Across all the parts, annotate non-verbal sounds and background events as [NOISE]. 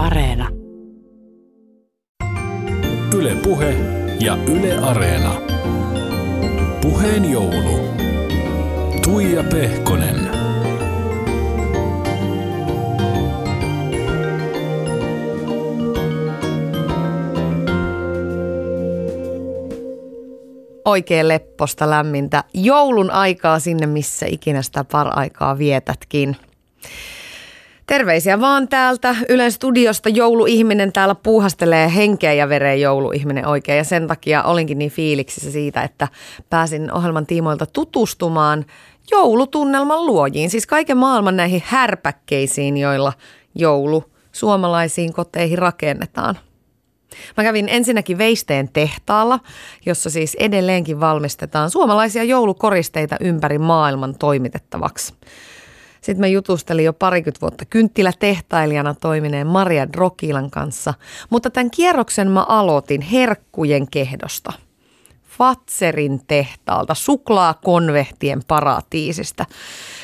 Areena. Yle Puhe ja Yle Areena. Puheen joulu. Tuija Pehkonen. Oikein lepposta lämmintä joulun aikaa sinne, missä ikinä sitä par-aikaa vietätkin. Terveisiä vaan täältä Ylen studiosta. Jouluihminen täällä puuhastelee henkeä ja vereen jouluihminen oikein. Ja sen takia olinkin niin fiiliksissä siitä, että pääsin ohjelman tiimoilta tutustumaan joulutunnelman luojiin. Siis kaiken maailman näihin härpäkkeisiin, joilla joulu suomalaisiin koteihin rakennetaan. Mä kävin ensinnäkin Veisteen tehtaalla, jossa siis edelleenkin valmistetaan suomalaisia joulukoristeita ympäri maailman toimitettavaksi. Sitten mä jutustelin jo parikymmentä vuotta kynttilätehtailijana toimineen Maria Drokilan kanssa, mutta tämän kierroksen mä aloitin herkkujen kehdosta. Fatserin tehtaalta, suklaakonvehtien paratiisista.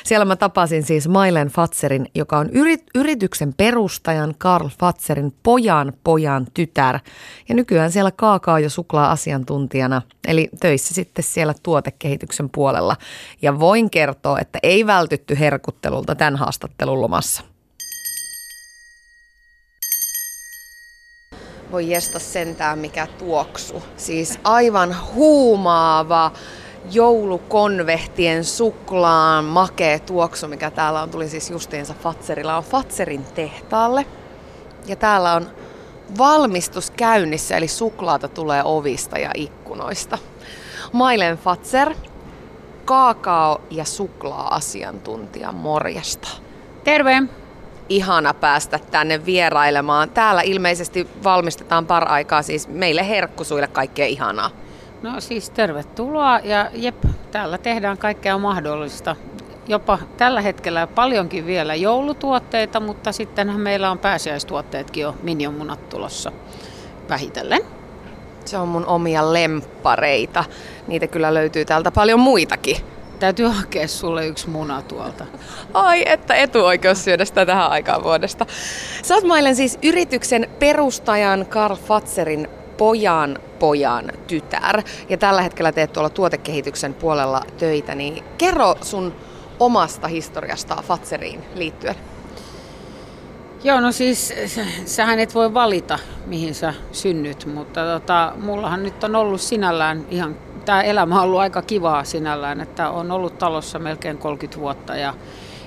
Siellä mä tapasin siis Mailen Fatserin, joka on yrit- yrityksen perustajan Karl Fatserin pojan pojan tytär. Ja nykyään siellä kaakaa jo suklaa-asiantuntijana, eli töissä sitten siellä tuotekehityksen puolella. Ja voin kertoa, että ei vältytty herkuttelulta tämän haastattelun lomassa. Voi jesta sentään mikä tuoksu. Siis aivan huumaava joulukonvehtien suklaan makea tuoksu, mikä täällä on, tuli siis justiinsa Fatserilla, on Fatserin tehtaalle. Ja täällä on valmistus käynnissä, eli suklaata tulee ovista ja ikkunoista. Mailen Fatser, kaakao- ja suklaa-asiantuntija, morjesta. Terve! Ihana päästä tänne vierailemaan. Täällä ilmeisesti valmistetaan par aikaa siis meille herkkusuille kaikkea ihanaa. No siis tervetuloa ja jep, täällä tehdään kaikkea mahdollista. Jopa tällä hetkellä paljonkin vielä joulutuotteita, mutta sittenhän meillä on pääsiäistuotteetkin jo minionmunat tulossa vähitellen. Se on mun omia lemppareita. Niitä kyllä löytyy täältä paljon muitakin. Täytyy hakea sulle yksi muna tuolta. Ai, että etuoikeus syödä sitä tähän aikaan vuodesta. Sä oot Mailen siis yrityksen perustajan Karl Fatserin pojan pojan tytär. Ja tällä hetkellä teet tuolla tuotekehityksen puolella töitä, niin kerro sun omasta historiasta Fatseriin liittyen. Joo, no siis sähän et voi valita, mihin sä synnyt, mutta tota, mullahan nyt on ollut sinällään ihan, tämä elämä on ollut aika kivaa sinällään, että on ollut talossa melkein 30 vuotta ja,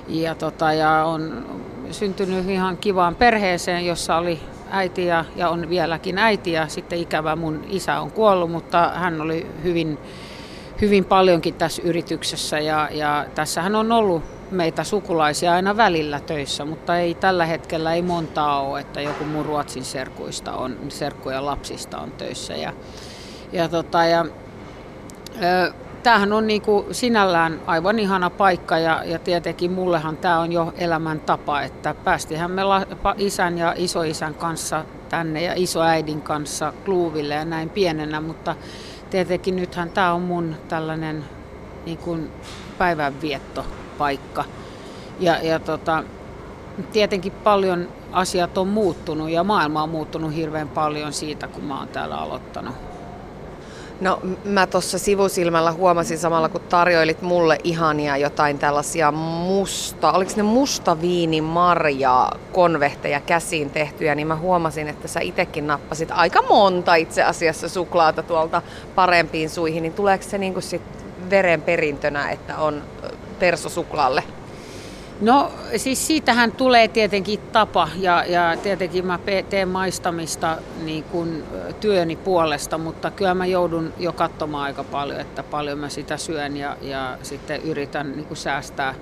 ja, tota, ja on syntynyt ihan kivaan perheeseen, jossa oli äiti ja, ja on vieläkin äiti ja sitten ikävä mun isä on kuollut, mutta hän oli hyvin, hyvin paljonkin tässä yrityksessä ja, ja tässähän on ollut meitä sukulaisia aina välillä töissä, mutta ei tällä hetkellä ei montaa ole, että joku mun Ruotsin serkuista on, serkkuja lapsista on töissä ja, ja, tota, ja tämähän on niin kuin sinällään aivan ihana paikka ja, ja tietenkin mullehan tämä on jo elämäntapa, että päästihän me la, isän ja isoisän kanssa tänne ja isoäidin kanssa Kluuville ja näin pienenä, mutta tietenkin nythän tämä on mun tällainen niin kuin päivänviettopaikka. Ja, ja tota, tietenkin paljon asiat on muuttunut ja maailma on muuttunut hirveän paljon siitä, kun mä oon täällä aloittanut. No mä tuossa sivusilmällä huomasin samalla, kun tarjoilit mulle ihania jotain tällaisia musta, oliko ne musta viini marjaa konvehteja käsiin tehtyjä, niin mä huomasin, että sä itekin nappasit aika monta itse asiassa suklaata tuolta parempiin suihin, niin tuleeko se niinku sit verenperintönä, että on persosuklaalle? No siis siitähän tulee tietenkin tapa ja, ja tietenkin mä teen maistamista niin kuin työni puolesta, mutta kyllä mä joudun jo katsomaan aika paljon, että paljon mä sitä syön ja, ja sitten yritän niin kuin säästää,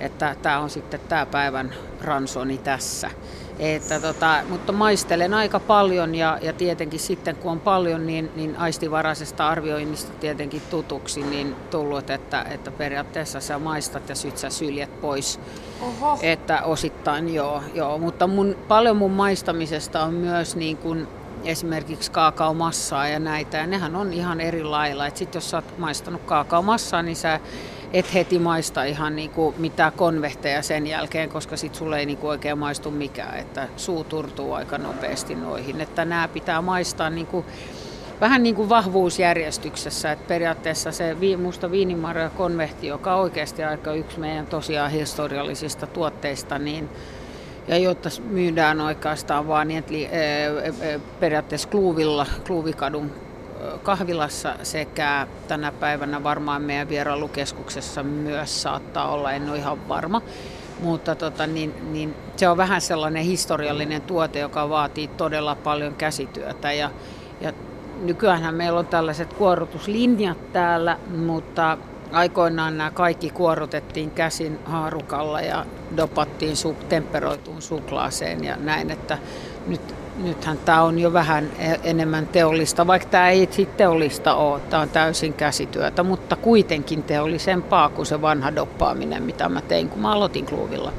että tämä on sitten tämä päivän ransoni tässä. Että tota, mutta maistelen aika paljon ja, ja tietenkin sitten kun on paljon, niin, niin aistivaraisesta arvioinnista tietenkin tutuksi niin tullut, että, että periaatteessa sä maistat ja sit sä syljet pois. Oho. Että osittain joo, joo. mutta mun, paljon mun maistamisesta on myös niin kuin esimerkiksi kaakaomassaa ja näitä, ja nehän on ihan eri lailla. Sitten jos sä oot maistanut kaakaomassaa, niin sä et heti maista ihan niin kuin mitään konvehteja sen jälkeen, koska sit sulle ei niin kuin oikein maistu mikään, että suu turtuu aika nopeasti noihin. Että nämä pitää maistaa niin kuin, vähän niin kuin vahvuusjärjestyksessä, että periaatteessa se musta viinimarja konvehti, joka on oikeasti aika yksi meidän tosiaan historiallisista tuotteista, niin ja jotta myydään oikeastaan vaan niin, että periaatteessa Kluuvilla, Kluuvikadun kahvilassa sekä tänä päivänä varmaan meidän vierailukeskuksessa myös saattaa olla, en ole ihan varma. Mutta tota, niin, niin se on vähän sellainen historiallinen tuote, joka vaatii todella paljon käsityötä. Ja, ja nykyään meillä on tällaiset kuorutuslinjat täällä, mutta aikoinaan nämä kaikki kuorutettiin käsin haarukalla ja dopattiin su- temperoituun suklaaseen ja näin, että nyt nythän tämä on jo vähän e- enemmän teollista, vaikka tämä ei itse teollista ole, tämä on täysin käsityötä, mutta kuitenkin teollisempaa kuin se vanha doppaaminen, mitä mä tein, kun mä aloitin kluvilla.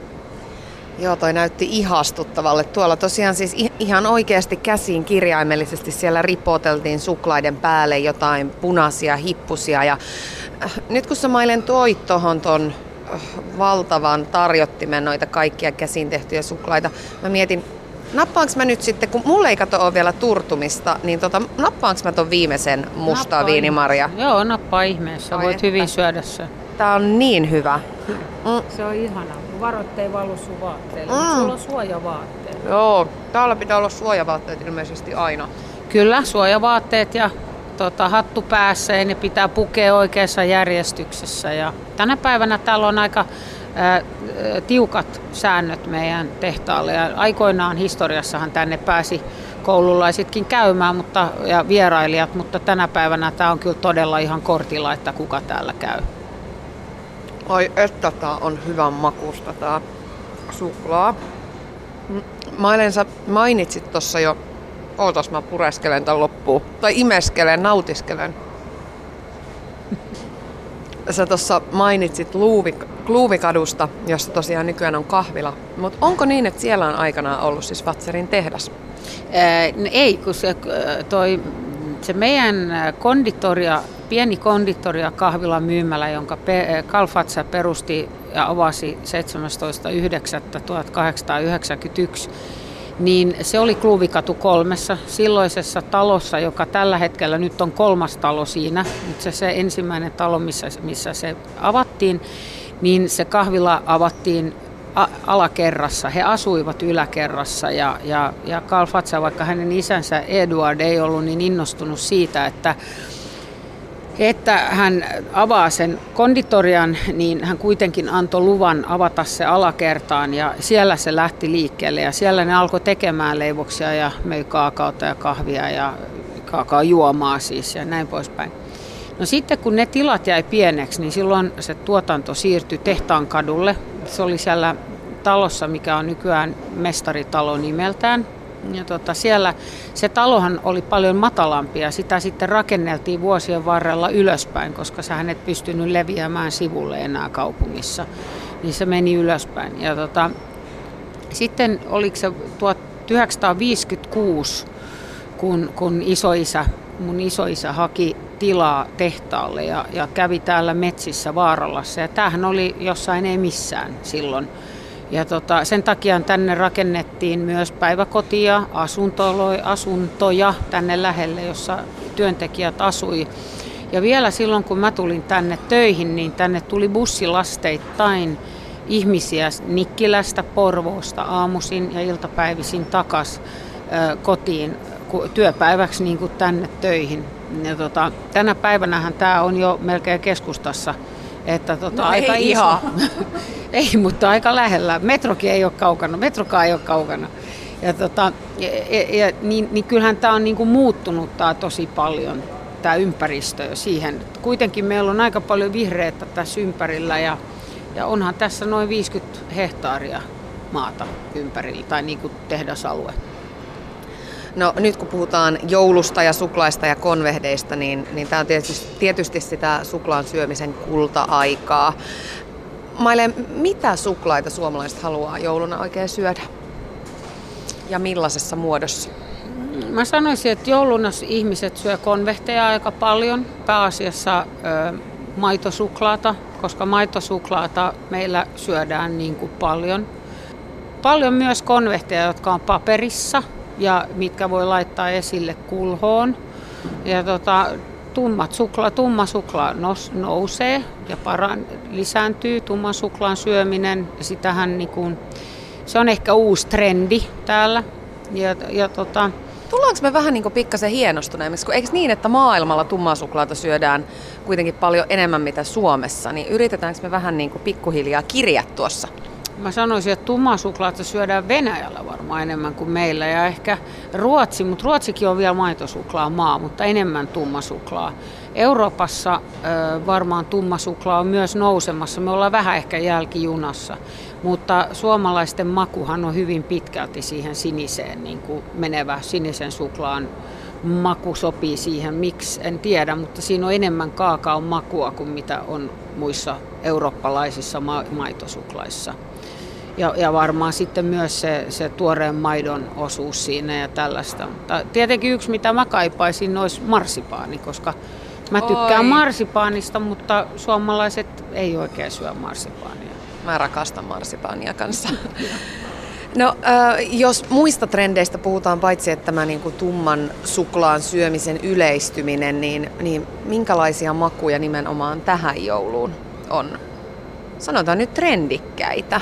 Joo, toi näytti ihastuttavalle. Tuolla tosiaan siis ihan oikeasti käsiin kirjaimellisesti siellä ripoteltiin suklaiden päälle jotain punaisia hippusia. Ja äh, nyt kun sä mailen toit tuohon ton äh, valtavan tarjottimen noita kaikkia käsin tehtyjä suklaita, mä mietin, nappaanko mä nyt sitten, kun mulle ei kato ole vielä turtumista, niin tota, nappaanko mä ton viimeisen mustaa viinimarja? Joo, nappaa ihmeessä. Ai Voit että. hyvin syödä se. Tää on niin hyvä. Mm. Se on ihana. Varo, ettei valu sun vaatteille. Mm. Sulla on suojavaatteet. Joo, täällä pitää olla suojavaatteet ilmeisesti aina. Kyllä, suojavaatteet ja tota, hattu päässä ja ne pitää pukea oikeassa järjestyksessä. Ja tänä päivänä täällä on aika ää, tiukat säännöt meidän tehtaalle. Ja aikoinaan historiassahan tänne pääsi koululaisetkin käymään mutta, ja vierailijat, mutta tänä päivänä tämä on kyllä todella ihan kortilla, että kuka täällä käy. Ai että tää on hyvän makusta tää suklaa. Mailen, sä mainitsit tuossa jo, ootas mä pureskelen tän loppuun, tai imeskelen, nautiskelen. Sä tuossa mainitsit Luuvik, Luuvikadusta, jossa tosiaan nykyään on kahvila. Mutta onko niin, että siellä on aikanaan ollut siis Vatserin tehdas? Ää, ei, kun se, toi, se meidän konditoria pieni konditoria kahvila myymälä, jonka Kalfatsa perusti ja avasi 17.9.1891, niin se oli Kluuvikatu kolmessa, silloisessa talossa, joka tällä hetkellä nyt on kolmas talo siinä, se se ensimmäinen talo, missä, missä se avattiin, niin se kahvila avattiin alakerrassa. He asuivat yläkerrassa ja, ja, ja Karl Fatsa, vaikka hänen isänsä Eduard ei ollut niin innostunut siitä, että että hän avaa sen konditorian, niin hän kuitenkin antoi luvan avata se alakertaan ja siellä se lähti liikkeelle ja siellä ne alkoi tekemään leivoksia ja möi kaakaota ja kahvia ja kaakao juomaa siis ja näin poispäin. No sitten kun ne tilat jäi pieneksi, niin silloin se tuotanto siirtyi Tehtaan kadulle. Se oli siellä talossa, mikä on nykyään mestaritalo nimeltään, ja tota, siellä se talohan oli paljon matalampi ja sitä sitten rakenneltiin vuosien varrella ylöspäin, koska sä et pystynyt leviämään sivulle enää kaupungissa. Niin se meni ylöspäin. Ja tota, sitten oliko se 1956, kun, kun isoisä, mun isoisä haki tilaa tehtaalle ja, ja kävi täällä metsissä Vaaralassa. Ja tämähän oli jossain ei missään silloin ja tota, sen takia tänne rakennettiin myös päiväkotia, asuntoja tänne lähelle, jossa työntekijät asui. Ja vielä silloin, kun mä tulin tänne töihin, niin tänne tuli bussilasteittain ihmisiä Nikkilästä, Porvoosta aamuisin ja iltapäivisin takas kotiin työpäiväksi niin kuin tänne töihin. Ja tota, tänä päivänähän tämä on jo melkein keskustassa että tota, no aika ei. Ihan. [LAUGHS] ei, mutta aika lähellä. Metrokin ei ole kaukana, metrokaan ei ole kaukana. Ja, tota, ja, ja, niin, niin kyllähän tämä on niinku muuttunut tää tosi paljon, tämä ympäristö siihen. Kuitenkin meillä on aika paljon vihreätä tässä ympärillä ja, ja onhan tässä noin 50 hehtaaria maata ympärillä tai niin kuin tehdasalue. No nyt kun puhutaan joulusta ja suklaista ja konvehdeista, niin, niin tämä on tietysti, tietysti sitä suklaan syömisen kulta-aikaa. Maile, mitä suklaita suomalaiset haluaa jouluna oikein syödä? Ja millaisessa muodossa? Mä sanoisin, että jouluna ihmiset syö konvehteja aika paljon. Pääasiassa ö, maitosuklaata, koska maitosuklaata meillä syödään niin kuin paljon. Paljon myös konvehteja, jotka on paperissa ja mitkä voi laittaa esille kulhoon. Ja tota, tummat sukla, tumma suklaa nous, nousee ja paran, lisääntyy, tumman suklaan syöminen. Ja sitähän niin kuin, se on ehkä uusi trendi täällä. Ja, ja tota, Tullaanko me vähän niin pikkasen hienostuneemmiksi, kun eikö niin, että maailmalla tummaa suklaata syödään kuitenkin paljon enemmän mitä Suomessa, niin yritetäänkö me vähän niin pikkuhiljaa kirjaa tuossa? Mä sanoisin, että tummansuklaata syödään Venäjällä varmaan enemmän kuin meillä ja ehkä Ruotsi, mutta Ruotsikin on vielä maitosuklaa maa, mutta enemmän tummasuklaa. Euroopassa ö, varmaan tummasuklaa on myös nousemassa. Me ollaan vähän ehkä jälkijunassa, mutta suomalaisten makuhan on hyvin pitkälti siihen siniseen niin kuin menevä sinisen suklaan maku sopii siihen. Miksi, en tiedä, mutta siinä on enemmän kaakaon makua kuin mitä on muissa eurooppalaisissa ma- maitosuklaissa. Ja, ja varmaan sitten myös se, se tuoreen maidon osuus siinä ja tällaista. Mutta tietenkin yksi, mitä mä kaipaisin, olisi marsipaani, koska mä tykkään Oi. marsipaanista, mutta suomalaiset ei oikein syö marsipaania. Mä rakastan marsipaania kanssa. [LAUGHS] No, äh, jos muista trendeistä puhutaan, paitsi että tämä niin kuin tumman suklaan syömisen yleistyminen, niin, niin minkälaisia makuja nimenomaan tähän jouluun on? Sanotaan nyt trendikkäitä.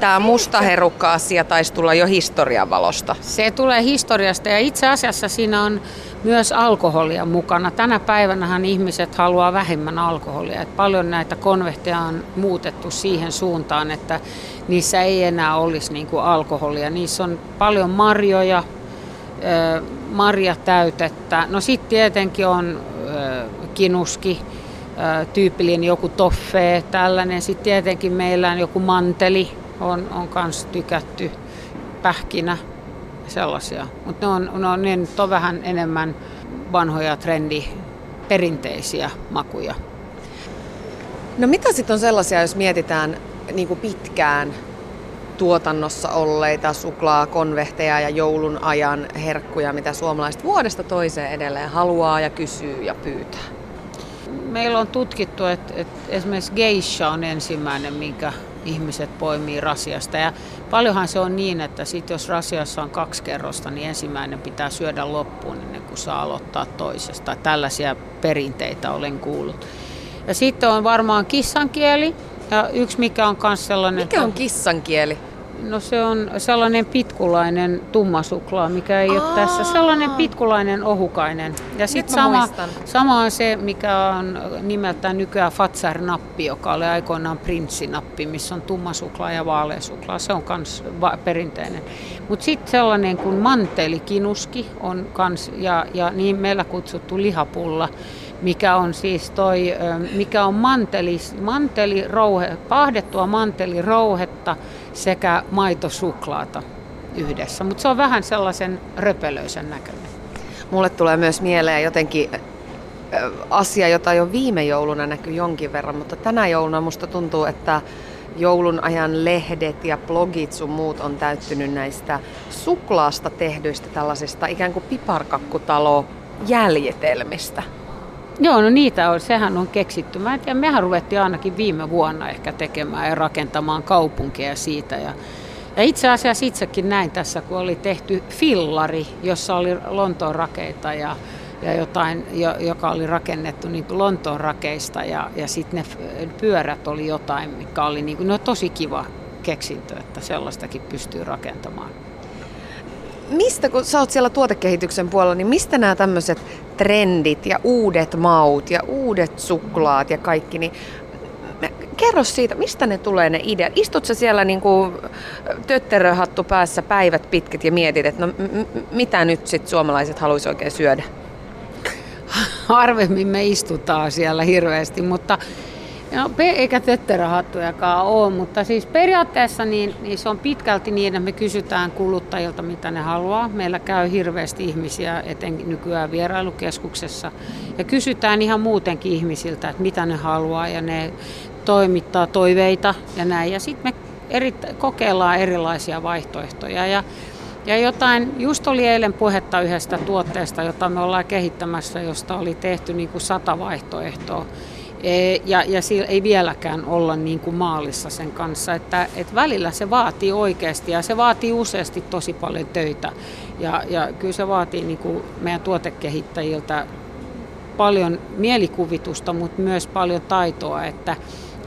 Tämä musta herukka-asia taisi tulla jo historian valosta. Se tulee historiasta ja itse asiassa siinä on myös alkoholia mukana. Tänä päivänähän ihmiset haluaa vähemmän alkoholia. Et paljon näitä konvehteja on muutettu siihen suuntaan, että niissä ei enää olisi niin kuin alkoholia. Niissä on paljon marjoja, marjatäytettä. No sitten tietenkin on kinuski, tyypillinen joku toffee, tällainen. Sitten tietenkin meillä on joku manteli, on, on kans tykätty, pähkinä, sellaisia. Mutta ne on, ne, on, ne on vähän enemmän vanhoja trendi perinteisiä makuja. No mitä sitten on sellaisia, jos mietitään niin kuin pitkään tuotannossa olleita suklaakonvehteja ja joulun ajan herkkuja, mitä suomalaiset vuodesta toiseen edelleen haluaa ja kysyy ja pyytää? Meillä on tutkittu, että, että esimerkiksi geisha on ensimmäinen, minkä ihmiset poimii rasiasta. Ja paljonhan se on niin, että sit jos rasiassa on kaksi kerrosta, niin ensimmäinen pitää syödä loppuun ennen kuin saa aloittaa toisesta. Tällaisia perinteitä olen kuullut. Ja sitten on varmaan kissankieli. Ja yksi mikä on myös sellainen... Mikä on kissankieli? No se on sellainen pitkulainen suklaa, mikä ei Aa. ole tässä. Sellainen pitkulainen ohukainen. Ja sitten sama, sama on se, mikä on nimeltään nykyään Fatsar-nappi, joka oli aikoinaan prinssinappi, missä on suklaa ja suklaa. Se on myös perinteinen. Mutta sitten sellainen kuin mantelikinuski on kans, ja, ja niin meillä kutsuttu lihapulla, mikä on siis toi, mikä on manteli, mantelirouhe, pahdettua mantelirouhetta sekä maitosuklaata yhdessä. Mutta se on vähän sellaisen röpelöisen näköinen. Mulle tulee myös mieleen jotenkin asia, jota jo viime jouluna näkyi jonkin verran, mutta tänä jouluna musta tuntuu, että joulun ajan lehdet ja blogit sun muut on täyttynyt näistä suklaasta tehdyistä tällaisista ikään kuin piparkakkutalo jäljetelmistä. Joo, no niitä on, sehän on keksitty. Mä en tiedä, mehän ruvettiin ainakin viime vuonna ehkä tekemään ja rakentamaan kaupunkeja siitä. Ja, ja itse asiassa itsekin näin tässä, kun oli tehty fillari, jossa oli Lontoon rakeita ja, ja jotain, joka oli rakennettu niin kuin Lontoon rakeista ja, ja sitten ne pyörät oli jotain, mikä oli niin kuin, no, tosi kiva keksintö, että sellaistakin pystyy rakentamaan mistä, kun sä oot siellä tuotekehityksen puolella, niin mistä nämä tämmöiset trendit ja uudet maut ja uudet suklaat ja kaikki, niin kerro siitä, mistä ne tulee ne ideat? Istut sä siellä niin kuin tötteröhattu päässä päivät pitkät ja mietit, että no m- mitä nyt sitten suomalaiset haluaisi oikein syödä? Harvemmin me istutaan siellä hirveästi, mutta No, eikä tötteröhattujakaan ole, mutta siis periaatteessa niin, niin se on pitkälti niin, että me kysytään kuluttajilta, mitä ne haluaa. Meillä käy hirveästi ihmisiä, etenkin nykyään vierailukeskuksessa, ja kysytään ihan muutenkin ihmisiltä, että mitä ne haluaa, ja ne toimittaa toiveita ja näin. Ja sitten me eri, kokeillaan erilaisia vaihtoehtoja. Ja Ja jotain, just oli eilen puhetta yhdestä tuotteesta, jota me ollaan kehittämässä, josta oli tehty niin kuin sata vaihtoehtoa. Ja, ja ei vieläkään olla niin kuin maalissa sen kanssa, että, että välillä se vaatii oikeasti ja se vaatii useasti tosi paljon töitä. Ja, ja kyllä se vaatii niin kuin meidän tuotekehittäjiltä paljon mielikuvitusta, mutta myös paljon taitoa, että,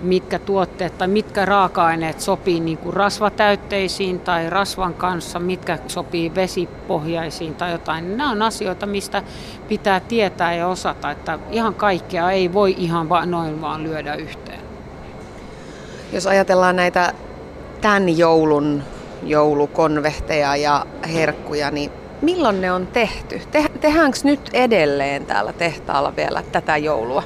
mitkä tuotteet tai mitkä raaka-aineet sopii niin kuin rasvatäytteisiin tai rasvan kanssa, mitkä sopii vesipohjaisiin tai jotain. Nämä on asioita, mistä pitää tietää ja osata, että ihan kaikkea ei voi ihan vaan noin vaan lyödä yhteen. Jos ajatellaan näitä tämän joulun joulukonvehteja ja herkkuja, niin milloin ne on tehty? Te, tehdäänkö nyt edelleen täällä tehtaalla vielä tätä joulua?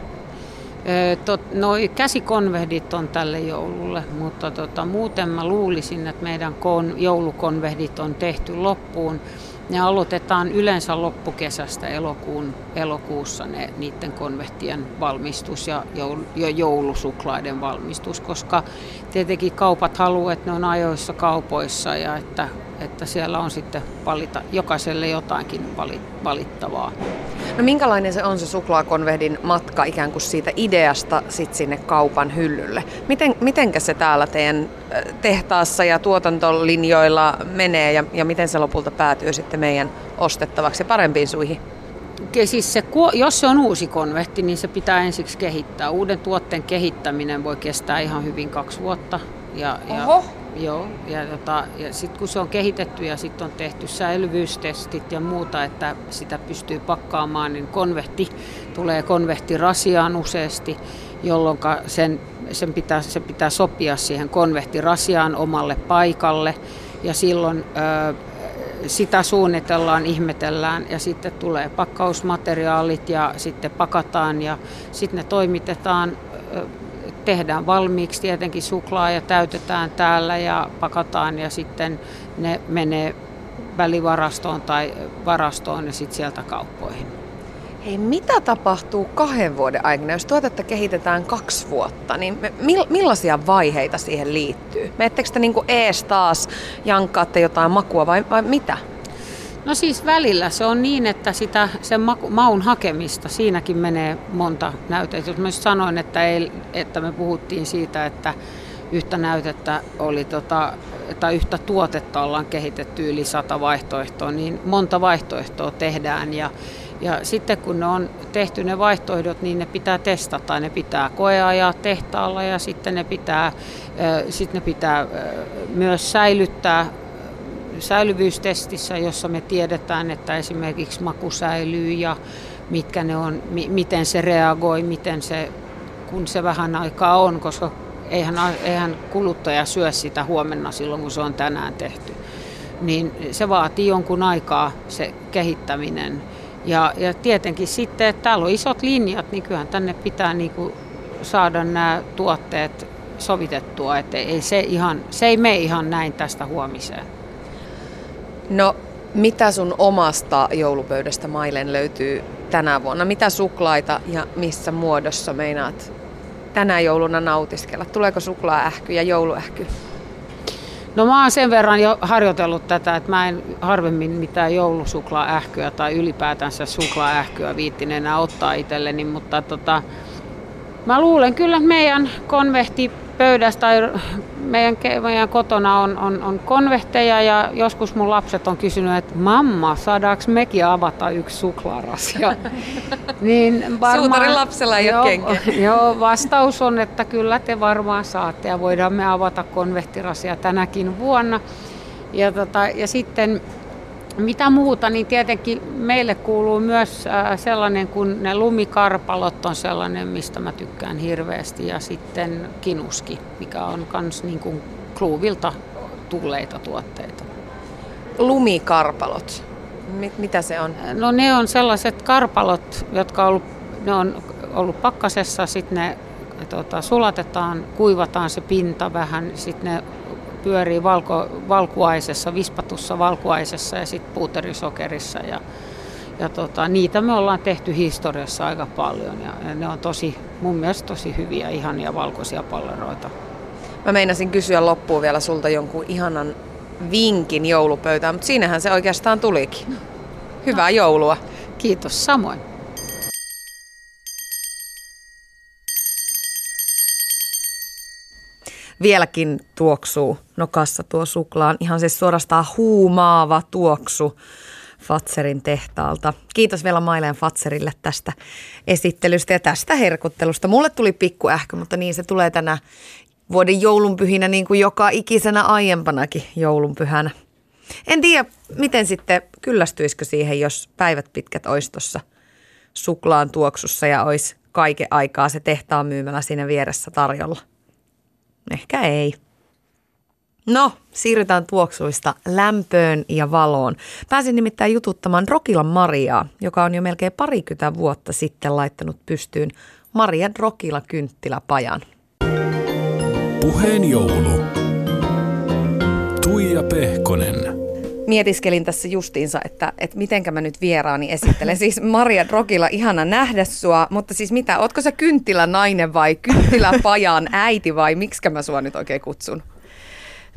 No käsikonvehdit on tälle joululle, mutta tota, muuten mä luulisin, että meidän kon, joulukonvehdit on tehty loppuun. Ne aloitetaan yleensä loppukesästä elokuun, elokuussa ne, niiden konvehtien valmistus ja, joul, ja joulusuklaiden valmistus, koska tietenkin kaupat haluavat, että ne on ajoissa kaupoissa ja että että siellä on sitten valita jokaiselle jotakin valittavaa. No minkälainen se on se suklaakonvehdin matka ikään kuin siitä ideasta sit sinne kaupan hyllylle? Miten, mitenkä se täällä teidän tehtaassa ja tuotantolinjoilla menee ja, ja miten se lopulta päätyy sitten meidän ostettavaksi ja parempiin suihin? Siis se, jos se on uusi konvehti, niin se pitää ensiksi kehittää. Uuden tuotteen kehittäminen voi kestää ihan hyvin kaksi vuotta. Ja, Oho. Joo, ja, tota, ja sitten kun se on kehitetty ja sitten on tehty säilyvyystestit ja muuta, että sitä pystyy pakkaamaan, niin konvehti tulee konvehtirasiaan useasti, jolloin sen, sen pitää, se pitää sopia siihen konvehtirasiaan omalle paikalle. Ja silloin ö, sitä suunnitellaan, ihmetellään ja sitten tulee pakkausmateriaalit ja sitten pakataan ja sitten ne toimitetaan tehdään valmiiksi tietenkin suklaa ja täytetään täällä ja pakataan ja sitten ne menee välivarastoon tai varastoon ja sitten sieltä kauppoihin. Hei, mitä tapahtuu kahden vuoden aikana, jos tuotetta kehitetään kaksi vuotta, niin me, millaisia vaiheita siihen liittyy? Meettekö te niin ees taas jankkaatte jotain makua vai, vai mitä? No siis välillä se on niin, että sitä, sen maun hakemista, siinäkin menee monta näytettä. Jos mä sanoin, että, ei, että me puhuttiin siitä, että yhtä näytettä oli tota, tai yhtä tuotetta ollaan kehitetty yli sata vaihtoehtoa, niin monta vaihtoehtoa tehdään ja, ja sitten kun ne on tehty ne vaihtoehdot, niin ne pitää testata, ne pitää koeajaa tehtaalla ja sitten ne pitää, sitten ne pitää myös säilyttää säilyvyystestissä, jossa me tiedetään, että esimerkiksi maku säilyy ja mitkä ne on, miten se reagoi, miten se, kun se vähän aikaa on, koska eihän, eihän kuluttaja syö sitä huomenna silloin, kun se on tänään tehty. Niin se vaatii jonkun aikaa se kehittäminen. Ja, ja tietenkin sitten, että täällä on isot linjat, niin kyllähän tänne pitää niin kuin saada nämä tuotteet sovitettua, että ei se, ihan, se ei mene ihan näin tästä huomiseen. No, mitä sun omasta joulupöydästä Mailen löytyy tänä vuonna? Mitä suklaita ja missä muodossa meinaat tänä jouluna nautiskella? Tuleeko suklaaähky ja jouluähky? No mä oon sen verran jo harjoitellut tätä, että mä en harvemmin mitään joulusuklaaähkyä tai ylipäätänsä suklaaähkyä viittin enää ottaa itselleni, mutta tota, mä luulen kyllä, että meidän konvehti pöydässä tai meidän, meidän kotona on, on, on konvehteja ja joskus mun lapset on kysynyt, että mamma, saadaanko mekin avata yksi suklaarasia? [LAUGHS] niin varmaan, Suutarin lapsella ei joo, ole [LAUGHS] Joo, vastaus on, että kyllä te varmaan saatte ja voidaan me avata konvehtirasia tänäkin vuonna. Ja, tota, ja sitten mitä muuta, niin tietenkin meille kuuluu myös äh, sellainen, kun ne lumikarpalot on sellainen, mistä mä tykkään hirveästi. Ja sitten kinuski, mikä on myös niin kuin kluuvilta tulleita tuotteita. Lumikarpalot, mitä se on? No ne on sellaiset karpalot, jotka on ollut, ne on ollut pakkasessa, sitten ne tota, sulatetaan, kuivataan se pinta vähän, sitten ne pyörii valko, valkuaisessa, vispatussa valkuaisessa ja sitten puuterisokerissa. Ja, ja tota, niitä me ollaan tehty historiassa aika paljon ja, ja ne on tosi, mun mielestä tosi hyviä, ihania valkoisia palleroita. Mä meinasin kysyä loppuun vielä sulta jonkun ihanan vinkin joulupöytään, mutta siinähän se oikeastaan tulikin. Hyvää no. joulua. Kiitos samoin. Vieläkin tuoksuu nokassa tuo suklaan. Ihan siis suorastaan huumaava tuoksu Fatserin tehtaalta. Kiitos vielä Maileen Fatserille tästä esittelystä ja tästä herkuttelusta. Mulle tuli pikku ähkö, mutta niin se tulee tänä vuoden joulunpyhinä niin kuin joka ikisenä aiempanakin joulunpyhänä. En tiedä, miten sitten kyllästyisikö siihen, jos päivät pitkät olisi tuossa suklaan tuoksussa ja olisi kaiken aikaa se tehtaan myymällä siinä vieressä tarjolla. Ehkä ei. No, siirrytään tuoksuista lämpöön ja valoon. Pääsin nimittäin jututtamaan Rokilan Mariaa, joka on jo melkein parikymmentä vuotta sitten laittanut pystyyn Maria Rokila kynttiläpajan. Puheen joulu. Tuija Pehkonen. Mietiskelin tässä justiinsa, että, että mitenkä mä nyt vieraani esittelen. Siis Maria Rokila, ihana nähdä sua, mutta siis mitä, ootko sä kynttilänainen vai kynttiläpajan [LAUGHS] äiti vai miksi mä sua nyt oikein kutsun?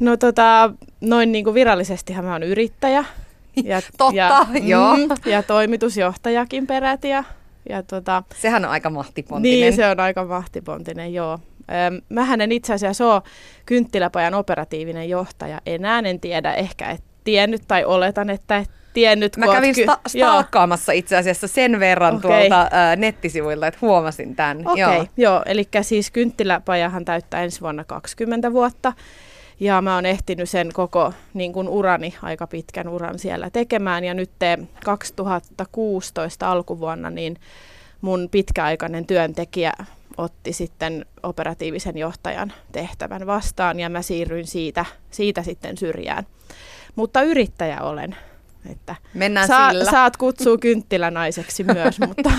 No tota, noin niin kuin virallisestihan mä oon yrittäjä. Ja, [LAUGHS] Totta, ja, joo. Mm, ja toimitusjohtajakin peräti. Ja, ja tota, Sehän on aika mahtipontinen. Niin, se on aika mahtipontinen, joo. Mähän en itse asiassa ole kynttiläpajan operatiivinen johtaja enää, en tiedä, ehkä et tiennyt tai oletan, että et tiennyt. Mä kävin sta- stalkkaamassa itse asiassa sen verran okay. tuolta äh, nettisivuilta, että huomasin tämän. Okei, okay, joo. joo, eli siis kynttiläpajahan täyttää ensi vuonna 20 vuotta. Ja mä oon ehtinyt sen koko niin kuin urani, aika pitkän uran siellä tekemään. Ja nyt 2016 alkuvuonna niin mun pitkäaikainen työntekijä otti sitten operatiivisen johtajan tehtävän vastaan ja mä siirryin siitä, siitä sitten syrjään. Mutta yrittäjä olen. Että Mennään saa, sillä. Saat kutsua kynttilänaiseksi myös, [LAUGHS] mutta...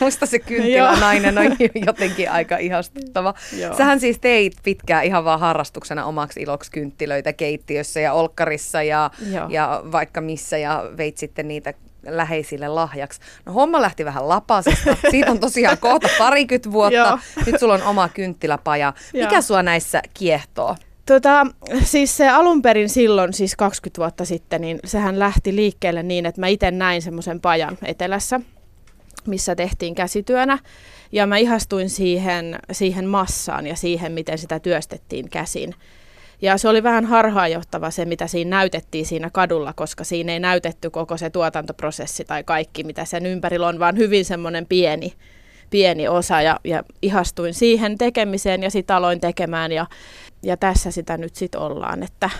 Musta se kynttilänainen on [LAUGHS] jotenkin aika ihastuttava. Joo. Sähän siis teit pitkään ihan vaan harrastuksena omaksi iloksi kynttilöitä keittiössä ja olkkarissa ja, ja vaikka missä ja veit sitten niitä läheisille lahjaksi. No homma lähti vähän lapasesta. [LAUGHS] Siitä on tosiaan kohta parikymmentä vuotta. Nyt sulla on oma kynttiläpaja. Mikä sua näissä kiehtoo? Tota, siis se alun perin silloin, siis 20 vuotta sitten, niin sehän lähti liikkeelle niin, että mä itse näin semmoisen pajan etelässä, missä tehtiin käsityönä. Ja mä ihastuin siihen, siihen massaan ja siihen, miten sitä työstettiin käsin. Ja se oli vähän harhaanjohtava se, mitä siinä näytettiin siinä kadulla, koska siinä ei näytetty koko se tuotantoprosessi tai kaikki, mitä sen ympärillä on, vaan hyvin semmoinen pieni, pieni osa ja, ja ihastuin siihen tekemiseen ja sitten aloin tekemään ja, ja tässä sitä nyt sitten ollaan, että,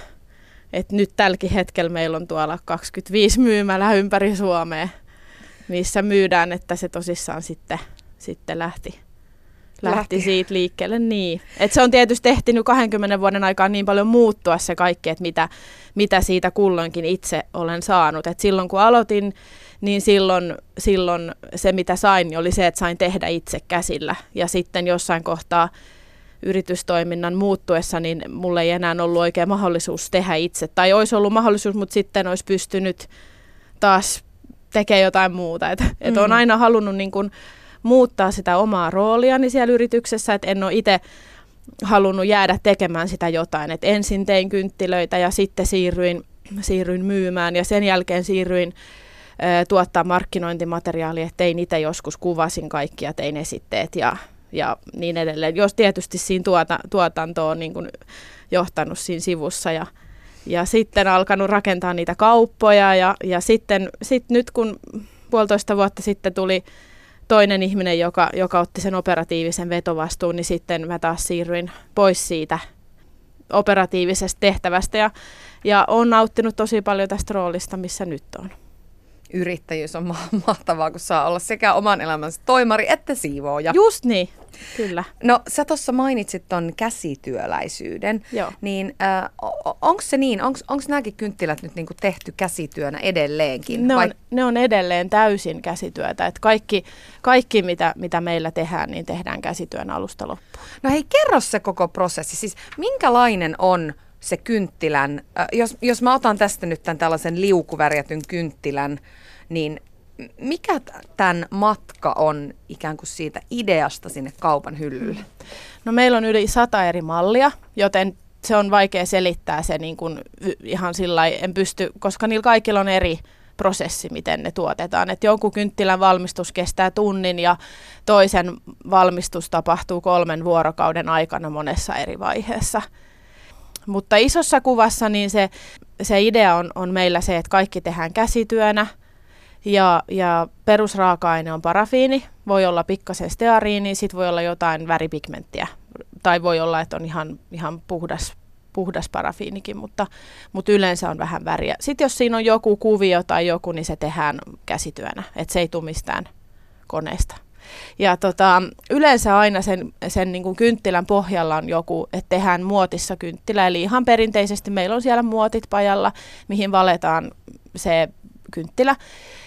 että nyt tälläkin hetkellä meillä on tuolla 25 myymälä ympäri Suomea, missä myydään, että se tosissaan sitten, sitten lähti lähti, lähti siitä liikkeelle. Niin. Et se on tietysti tehty 20 vuoden aikaa niin paljon muuttua se kaikki, että mitä, mitä siitä kulloinkin itse olen saanut. Et silloin kun aloitin, niin silloin, silloin se mitä sain niin oli se, että sain tehdä itse käsillä. Ja sitten jossain kohtaa yritystoiminnan muuttuessa, niin mulla ei enää ollut oikein mahdollisuus tehdä itse. Tai olisi ollut mahdollisuus, mutta sitten olisi pystynyt taas tekemään jotain muuta. Et, et mm. on aina halunnut niin kun, muuttaa sitä omaa rooliani siellä yrityksessä, että en ole itse halunnut jäädä tekemään sitä jotain. Et ensin tein kynttilöitä ja sitten siirryin, siirryin myymään ja sen jälkeen siirryin ö, tuottaa markkinointimateriaalia. Tein itse joskus, kuvasin kaikkia, tein esitteet ja, ja niin edelleen. Jos tietysti siinä tuota, tuotanto on niin kuin johtanut siinä sivussa ja, ja sitten alkanut rakentaa niitä kauppoja ja, ja sitten sit nyt kun puolitoista vuotta sitten tuli toinen ihminen, joka, joka otti sen operatiivisen vetovastuun, niin sitten mä taas siirryin pois siitä operatiivisesta tehtävästä ja, ja olen nauttinut tosi paljon tästä roolista, missä nyt on yrittäjyys on [LAUGHS] ma- mahtavaa, kun saa olla sekä oman elämänsä toimari että siivooja. Just niin, kyllä. No sä tuossa mainitsit ton käsityöläisyyden, Joo. niin äh, onko se niin, onko nämäkin kynttilät nyt niinku tehty käsityönä edelleenkin? Ne on, vai? ne on edelleen täysin käsityötä, että kaikki, kaikki mitä, mitä meillä tehdään, niin tehdään käsityön alusta loppuun. No hei, kerro se koko prosessi, siis minkälainen on se kynttilän, jos, jos mä otan tästä nyt tämän tällaisen liukuvärjätyn kynttilän, niin mikä tämän matka on ikään kuin siitä ideasta sinne kaupan hyllylle? No meillä on yli sata eri mallia, joten se on vaikea selittää se niin kuin ihan sillä en pysty, koska niillä kaikilla on eri prosessi, miten ne tuotetaan. Et jonkun kynttilän valmistus kestää tunnin ja toisen valmistus tapahtuu kolmen vuorokauden aikana monessa eri vaiheessa. Mutta isossa kuvassa niin se, se idea on, on meillä se, että kaikki tehdään käsityönä ja, ja perusraaka-aine on parafiini, voi olla pikkasen steariini, sitten voi olla jotain väripigmenttiä tai voi olla, että on ihan, ihan puhdas puhdas parafiinikin, mutta, mutta yleensä on vähän väriä. Sitten jos siinä on joku kuvio tai joku, niin se tehdään käsityönä, että se ei tule mistään koneesta. Ja tota, yleensä aina sen, sen niin kuin kynttilän pohjalla on joku, että tehdään muotissa kynttilä. Eli ihan perinteisesti meillä on siellä muotit pajalla, mihin valetaan se kynttilä.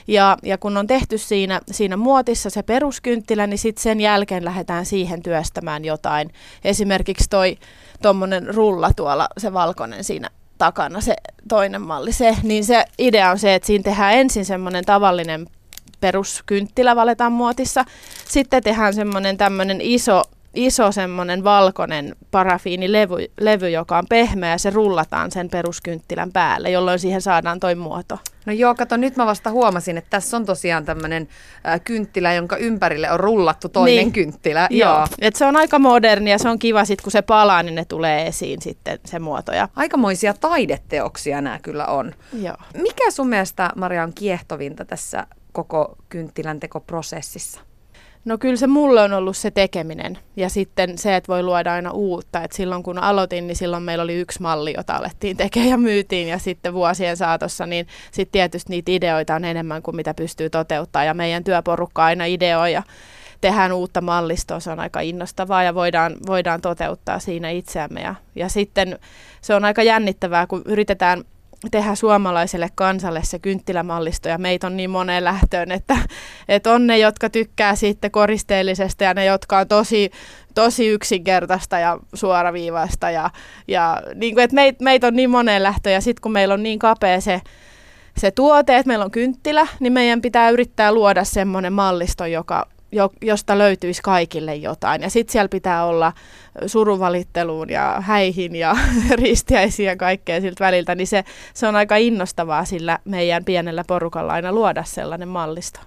Ja, ja kun on tehty siinä, siinä muotissa se peruskynttilä, niin sitten sen jälkeen lähdetään siihen työstämään jotain. Esimerkiksi toi tuommoinen rulla tuolla, se valkoinen siinä takana, se toinen malli, se, niin se idea on se, että siinä tehdään ensin semmoinen tavallinen peruskynttilä valetaan muotissa, sitten tehdään semmoinen tämmöinen iso iso semmoinen valkoinen parafiinilevy, levy, joka on pehmeä ja se rullataan sen peruskynttilän päälle, jolloin siihen saadaan toi muoto. No joo, kato, nyt mä vasta huomasin, että tässä on tosiaan tämmöinen äh, kynttilä, jonka ympärille on rullattu toinen niin. kynttilä. Joo, joo. Et se on aika moderni ja se on kiva sitten, kun se palaa, niin ne tulee esiin sitten se muoto. Ja... Aikamoisia taideteoksia nämä kyllä on. Joo. Mikä sun mielestä, Maria, on kiehtovinta tässä koko kynttilän tekoprosessissa? No kyllä se mulle on ollut se tekeminen ja sitten se, että voi luoda aina uutta. Et silloin kun aloitin, niin silloin meillä oli yksi malli, jota alettiin tekemään ja myytiin ja sitten vuosien saatossa, niin sitten tietysti niitä ideoita on enemmän kuin mitä pystyy toteuttaa ja meidän työporukka aina ideoi ja tehdään uutta mallistoa, se on aika innostavaa ja voidaan, voidaan toteuttaa siinä itseämme. Ja, ja sitten se on aika jännittävää, kun yritetään tehdä suomalaiselle kansalle se kynttilämallisto ja meitä on niin moneen lähtöön, että, että on ne, jotka tykkää sitten koristeellisesta ja ne, jotka on tosi, tosi yksinkertaista ja suoraviivaista ja, ja niin kuin, että meitä meit on niin moneen lähtöön ja sitten kun meillä on niin kapea se, se tuote, että meillä on kynttilä, niin meidän pitää yrittää luoda semmoinen mallisto, joka jo, josta löytyisi kaikille jotain. Ja sitten siellä pitää olla suruvalitteluun ja häihin ja [LAUGHS] ristiäisiin ja kaikkea siltä väliltä, niin se, se on aika innostavaa sillä meidän pienellä porukalla aina luoda sellainen mallisto.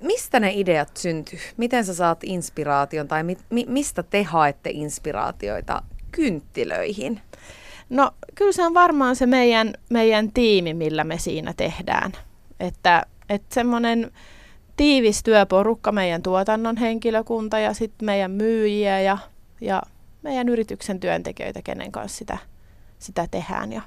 Mistä ne ideat syntyy? Miten sä saat inspiraation tai mi, mi, mistä te haette inspiraatioita kynttilöihin? No kyllä se on varmaan se meidän, meidän tiimi, millä me siinä tehdään. Että, että semmoinen tiivis työporukka, meidän tuotannon henkilökunta ja sitten meidän myyjiä ja, ja meidän yrityksen työntekijöitä, kenen kanssa sitä, sitä tehdään. Ja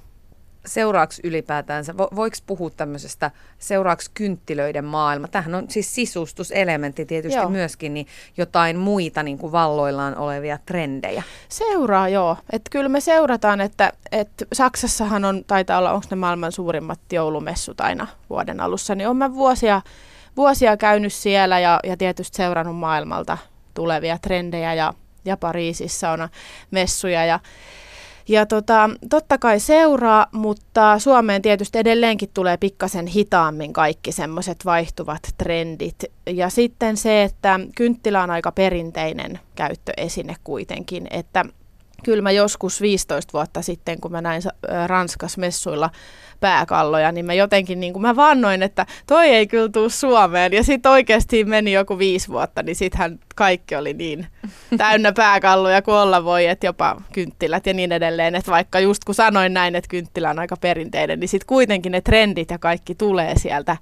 seuraaks ylipäätänsä, vo, voiko puhua tämmöisestä seuraaks kynttilöiden maailma? Tähän on siis sisustuselementti tietysti joo. myöskin, niin jotain muita niin kuin valloillaan olevia trendejä. Seuraa joo, että kyllä me seurataan, että, että Saksassahan on, taitaa olla, onko ne maailman suurimmat joulumessut aina vuoden alussa, niin on mä vuosia vuosia käynyt siellä ja, ja tietysti seurannut maailmalta tulevia trendejä ja, ja Pariisissa on messuja ja ja tota, totta kai seuraa, mutta Suomeen tietysti edelleenkin tulee pikkasen hitaammin kaikki semmoiset vaihtuvat trendit. Ja sitten se, että kynttilä on aika perinteinen käyttöesine kuitenkin, että kyllä mä joskus 15 vuotta sitten, kun mä näin Ranskas messuilla pääkalloja, niin mä jotenkin niin kuin mä vannoin, että toi ei kyllä tuu Suomeen. Ja sitten oikeasti meni joku viisi vuotta, niin sittenhän kaikki oli niin täynnä pääkalloja kuin olla voi, että jopa kynttilät ja niin edelleen. Että vaikka just kun sanoin näin, että kynttilä on aika perinteinen, niin sitten kuitenkin ne trendit ja kaikki tulee sieltä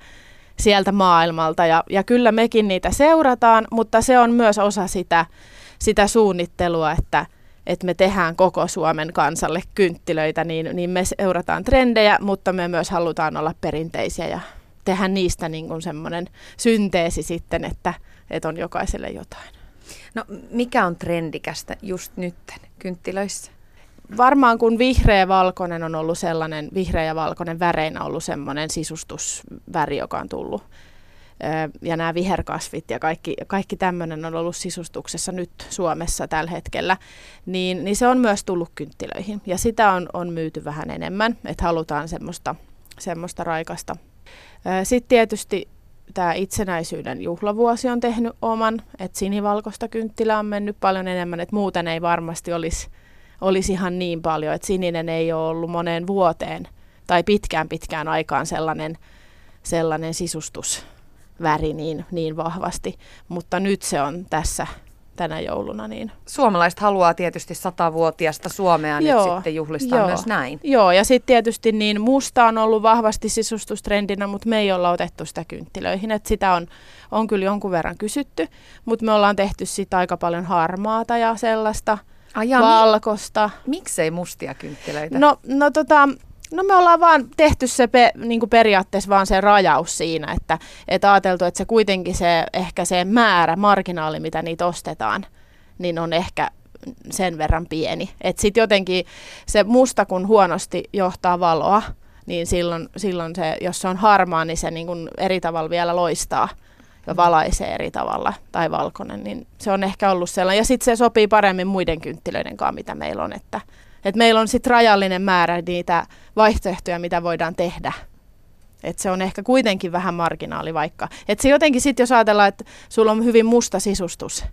sieltä maailmalta. Ja, ja kyllä mekin niitä seurataan, mutta se on myös osa sitä, sitä suunnittelua, että – että me tehdään koko Suomen kansalle kynttilöitä, niin, niin me seurataan trendejä, mutta me myös halutaan olla perinteisiä ja tehdä niistä niin kuin semmoinen synteesi sitten, että, että on jokaiselle jotain. No mikä on trendikästä just nyt kynttilöissä? Varmaan kun vihreä valkoinen on ollut sellainen, vihreä ja valkoinen väreinä ollut semmoinen sisustusväri, joka on tullut ja nämä viherkasvit ja kaikki, kaikki tämmöinen on ollut sisustuksessa nyt Suomessa tällä hetkellä, niin, niin se on myös tullut kynttilöihin. Ja sitä on, on myyty vähän enemmän, että halutaan semmoista, semmoista raikasta. Sitten tietysti tämä itsenäisyyden juhlavuosi on tehnyt oman, että sinivalkoista kynttilää on mennyt paljon enemmän, että muuten ei varmasti olisi olisi ihan niin paljon, että sininen ei ole ollut moneen vuoteen tai pitkään pitkään aikaan sellainen, sellainen sisustusväri niin, niin vahvasti, mutta nyt se on tässä tänä jouluna. Niin. Suomalaiset haluaa tietysti satavuotiasta Suomea Joo. nyt sitten juhlistaa Joo. myös näin. Joo, ja sitten tietysti niin musta on ollut vahvasti sisustustrendinä, mutta me ei olla otettu sitä kynttilöihin. Et sitä on, on kyllä jonkun verran kysytty, mutta me ollaan tehty sitä aika paljon harmaata ja sellaista Ai ja valkosta. Mi- miksei mustia kynttilöitä? No, no tota, No me ollaan vaan tehty se pe, niin kuin periaatteessa vaan se rajaus siinä, että et ajateltu, että se kuitenkin se ehkä se määrä, marginaali, mitä niitä ostetaan, niin on ehkä sen verran pieni. Että sitten jotenkin se musta, kun huonosti johtaa valoa, niin silloin, silloin se, jos se on harmaa, niin se niin kuin eri tavalla vielä loistaa ja valaisee eri tavalla, tai valkoinen, niin se on ehkä ollut sellainen. Ja sitten se sopii paremmin muiden kynttilöiden kanssa, mitä meillä on, että et meillä on sitten rajallinen määrä niitä vaihtoehtoja, mitä voidaan tehdä. Et se on ehkä kuitenkin vähän marginaali vaikka. Et se jotenkin sitten, jos ajatellaan, että sulla on hyvin musta sisustus,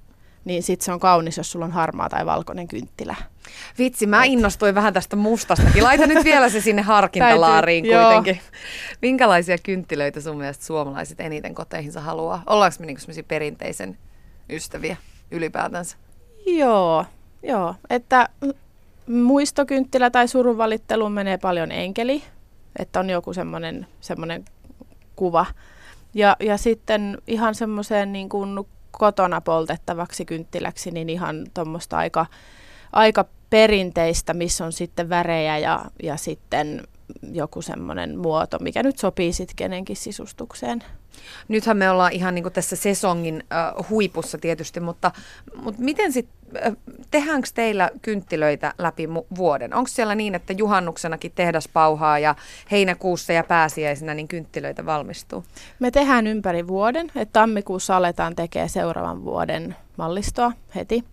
niin sitten se on kaunis, jos sulla on harmaa tai valkoinen kynttilä. Vitsi, mä innostuin vähän tästä mustastakin. Laita nyt vielä se sinne harkintalaariin Täytyy, kuitenkin. Joo. Minkälaisia kynttilöitä sun mielestä suomalaiset eniten koteihinsa haluaa? Ollaanko me niinku perinteisen ystäviä ylipäätänsä? Joo, joo. Että muistokynttilä tai surunvalitteluun menee paljon enkeli, että on joku semmoinen semmoinen kuva. Ja, ja sitten ihan semmoiseen niin kuin kotona poltettavaksi kynttiläksi, niin ihan tuommoista aika, aika perinteistä, missä on sitten värejä ja, ja sitten joku semmoinen muoto, mikä nyt sopii sitten kenenkin sisustukseen. Nythän me ollaan ihan niin tässä sesongin äh, huipussa tietysti, mutta, mutta miten sitten, äh, tehdäänkö teillä kynttilöitä läpi mu- vuoden? Onko siellä niin, että juhannuksenakin tehdas pauhaa ja heinäkuussa ja pääsiäisenä niin kynttilöitä valmistuu? Me tehdään ympäri vuoden, että tammikuussa aletaan tekemään seuraavan vuoden mallistoa heti.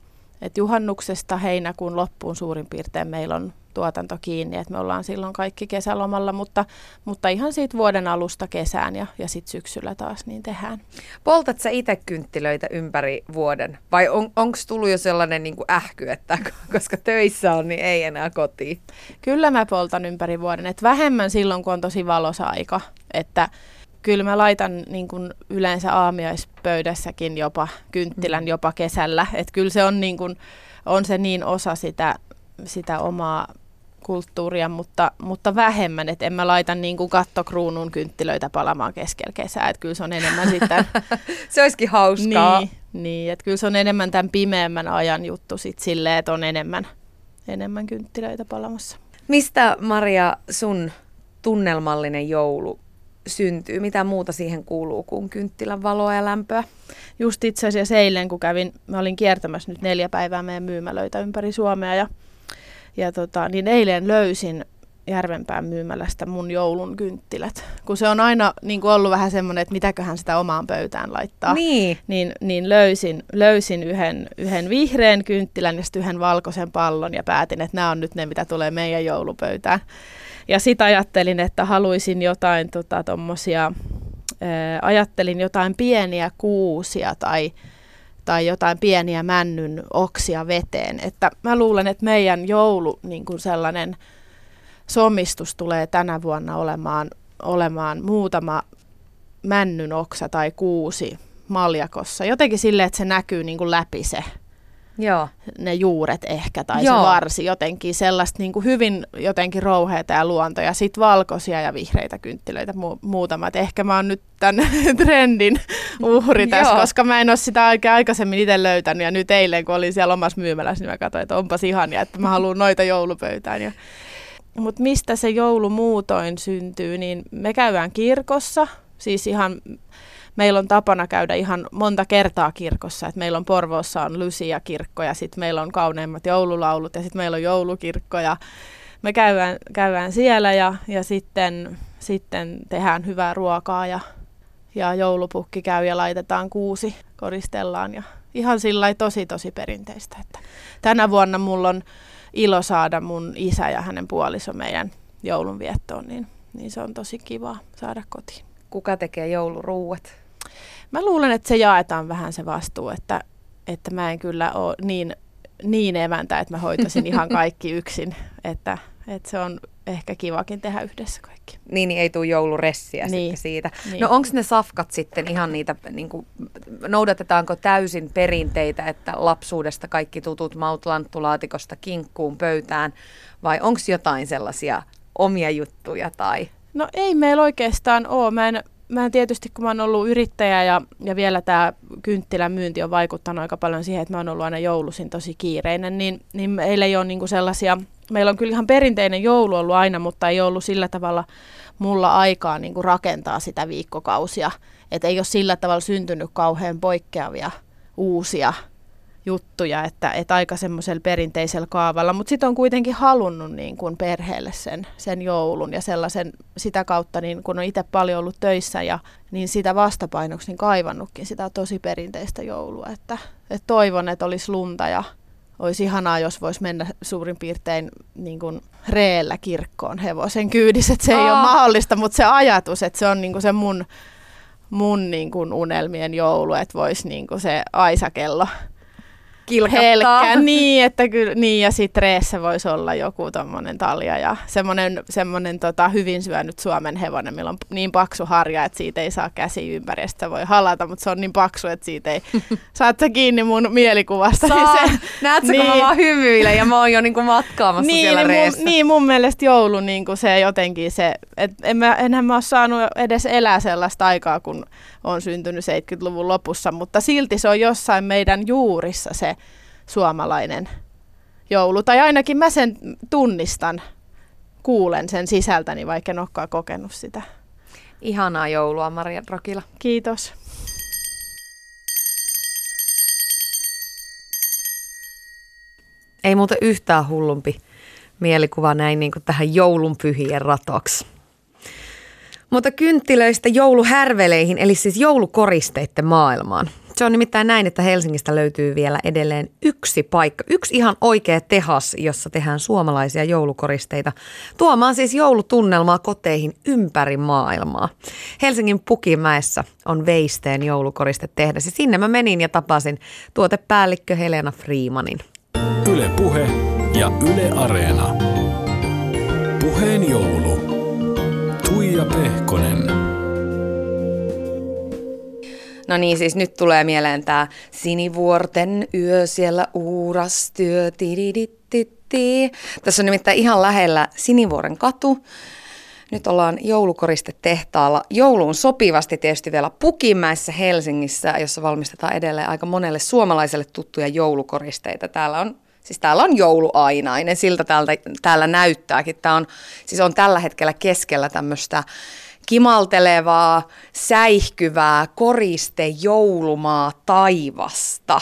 Et juhannuksesta heinäkuun loppuun suurin piirtein meillä on tuotanto kiinni, että me ollaan silloin kaikki kesälomalla, mutta, mutta ihan siitä vuoden alusta kesään ja, ja sitten syksyllä taas niin tehdään. Poltat sä itse kynttilöitä ympäri vuoden vai on, onko tullut jo sellainen niin kuin ähky, että [LAUGHS] koska töissä on, niin ei enää kotiin? Kyllä mä poltan ympäri vuoden, että vähemmän silloin, kun on tosi valosa aika, että kyllä mä laitan niin kuin yleensä aamiaispöydässäkin jopa kynttilän mm. jopa kesällä, että kyllä se on, niin kuin, on se niin osa sitä, sitä omaa kulttuuria, mutta, mutta vähemmän, että en mä laita niin kuin kattokruunun kynttilöitä palamaan keskellä kesää, että kyllä se on enemmän sitten... [LAUGHS] se olisikin hauskaa. Niin, niin, että kyllä se on enemmän tämän pimeämmän ajan juttu sitten silleen, että on enemmän, enemmän kynttilöitä palamassa. Mistä Maria sun tunnelmallinen joulu syntyy? Mitä muuta siihen kuuluu kuin kynttilän valoa ja lämpöä? Just itse asiassa eilen, kun kävin, mä olin kiertämässä nyt neljä päivää meidän myymälöitä ympäri Suomea ja ja tota, niin eilen löysin Järvenpään myymälästä mun joulun kynttilät. Kun se on aina niin kuin ollut vähän semmoinen, että mitäköhän sitä omaan pöytään laittaa. Niin. Niin, niin löysin, löysin yhden, yhden vihreän kynttilän ja sitten yhden valkoisen pallon ja päätin, että nämä on nyt ne, mitä tulee meidän joulupöytään. Ja sitten ajattelin, että haluaisin jotain tota, tommosia, ää, ajattelin jotain pieniä kuusia tai tai jotain pieniä männyn oksia veteen. Että mä luulen, että meidän joulu niin kuin sellainen somistus tulee tänä vuonna olemaan, olemaan muutama männyn oksa tai kuusi maljakossa. Jotenkin silleen, että se näkyy niin kuin läpi se Joo. ne juuret ehkä tai Joo. se varsi jotenkin sellaista niin kuin hyvin jotenkin rouheita ja luontoja. ja sitten valkoisia ja vihreitä kynttilöitä mu- muutamat. Ehkä mä oon nyt tämän [LAUGHS] trendin uhri tässä, koska mä en ole sitä oikein aikaisemmin itse löytänyt ja nyt eilen kun olin siellä omassa myymälässä, niin mä katsoin, että onpas ihania, että mä haluan noita joulupöytään. Ja... Mutta mistä se joulu muutoin syntyy, niin me käydään kirkossa, siis ihan meillä on tapana käydä ihan monta kertaa kirkossa. Et meillä on Porvoossa on Lucia-kirkko ja sitten meillä on kauneimmat joululaulut ja sitten meillä on joulukirkko ja me käydään, käydään siellä ja, ja sitten, sitten tehdään hyvää ruokaa ja, ja joulupukki käy ja laitetaan kuusi, koristellaan ja ihan sillä tosi tosi perinteistä. Että tänä vuonna mulla on ilo saada mun isä ja hänen puoliso meidän joulunviettoon, niin, niin se on tosi kiva saada kotiin. Kuka tekee jouluruuat? Mä luulen, että se jaetaan vähän se vastuu, että, että mä en kyllä ole niin niin emäntä, että mä hoitasin ihan [LAUGHS] kaikki yksin, että, että se on ehkä kivakin tehdä yhdessä kaikki. Niin, niin ei tule jouluressiä niin. sitten siitä. Niin. No onko ne safkat sitten ihan niitä, niin kuin, noudatetaanko täysin perinteitä, että lapsuudesta kaikki tutut maut lanttulaatikosta kinkkuun pöytään, vai onko jotain sellaisia omia juttuja tai... No ei meillä oikeastaan ole. Mä en, mä tietysti, kun mä oon ollut yrittäjä ja, ja vielä tämä kynttilän myynti on vaikuttanut aika paljon siihen, että mä oon ollut aina joulusin tosi kiireinen, niin, niin meillä ei ole niinku sellaisia, meillä on kyllä ihan perinteinen joulu ollut aina, mutta ei ollut sillä tavalla mulla aikaa niinku rakentaa sitä viikkokausia. Että ei ole sillä tavalla syntynyt kauhean poikkeavia uusia juttuja, että, että aika semmoisella perinteisellä kaavalla, mutta sitten on kuitenkin halunnut niin kuin perheelle sen, sen joulun ja sellaisen sitä kautta, niin kun on itse paljon ollut töissä ja niin sitä vastapainoksi niin kaivannutkin sitä tosi perinteistä joulua, että, että toivon, että olisi lunta ja olisi ihanaa, jos voisi mennä suurin piirtein niin kuin reellä kirkkoon hevosen kyydissä, että se ei Aa. ole mahdollista, mutta se ajatus, että se on niin kuin se mun, mun niin kuin unelmien joulu, että voisi niin kuin se aisakello Helkkä, niin, että kyllä, niin, ja sitten reessä voisi olla joku tommonen talja ja semmoinen, semmonen, tota, hyvin syönyt Suomen hevonen, millä on niin paksu harja, että siitä ei saa käsi ympäri, sitä voi halata, mutta se on niin paksu, että siitä ei, [LAUGHS] saat sä kiinni mun mielikuvasta. Saa, niin [LAUGHS] se, näetkö, niin, kun mä vaan hymyilen ja mä oon jo niinku matkaamassa niin, siellä niin, reessä. Mun, niin, mun mielestä joulu niin kuin se jotenkin se, et en mä, enhän mä ole saanut edes elää sellaista aikaa, kun on syntynyt 70-luvun lopussa, mutta silti se on jossain meidän juurissa se suomalainen joulu. Tai ainakin mä sen tunnistan, kuulen sen sisältäni, vaikka en olekaan kokenut sitä. Ihanaa joulua, Maria Rokila. Kiitos. Ei muuten yhtään hullumpi mielikuva näin niin kuin tähän joulunpyhien ratoksi. Mutta kynttilöistä jouluhärveleihin, eli siis joulukoristeiden maailmaan. Se on nimittäin näin, että Helsingistä löytyy vielä edelleen yksi paikka, yksi ihan oikea tehas, jossa tehdään suomalaisia joulukoristeita. Tuomaan siis joulutunnelmaa koteihin ympäri maailmaa. Helsingin Pukimäessä on Veisteen joulukoriste tehdä. Sinne mä menin ja tapasin tuotepäällikkö Helena Freemanin. Yle Puhe ja Yle Areena. Puheen joulu. Tuija Pehkonen. No niin, siis nyt tulee mieleen tämä Sinivuorten yö siellä uurastyö. Tässä on nimittäin ihan lähellä Sinivuoren katu. Nyt ollaan joulukoristetehtaalla. Jouluun sopivasti tietysti vielä Pukimäessä Helsingissä, jossa valmistetaan edelleen aika monelle suomalaiselle tuttuja joulukoristeita. Täällä on Siis täällä on jouluainainen, siltä täältä, täällä näyttääkin. Tämä on, siis on tällä hetkellä keskellä tämmöistä kimaltelevaa, säihkyvää koriste joulumaa taivasta.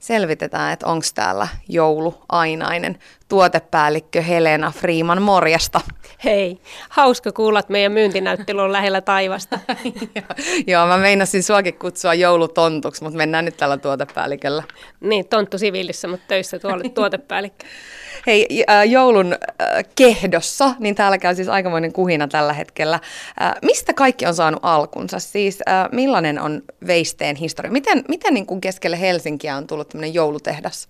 Selvitetään, että onko täällä jouluainainen tuotepäällikkö Helena Freeman morjasta. Hei, hauska kuulla, että meidän myyntinäyttely on lähellä taivasta. [LAUGHS] Joo, mä meinasin suakin kutsua joulutontuksi, mutta mennään nyt tällä tuotepäälliköllä. Niin, tonttu siviilissä, mutta töissä tuolla tuotepäällikkö. [LAUGHS] Hei, joulun kehdossa, niin täällä käy siis aikamoinen kuhina tällä hetkellä. Mistä kaikki on saanut alkunsa? Siis millainen on Veisteen historia? Miten, miten niin kuin keskelle Helsinkiä on tullut tämmöinen joulutehdas?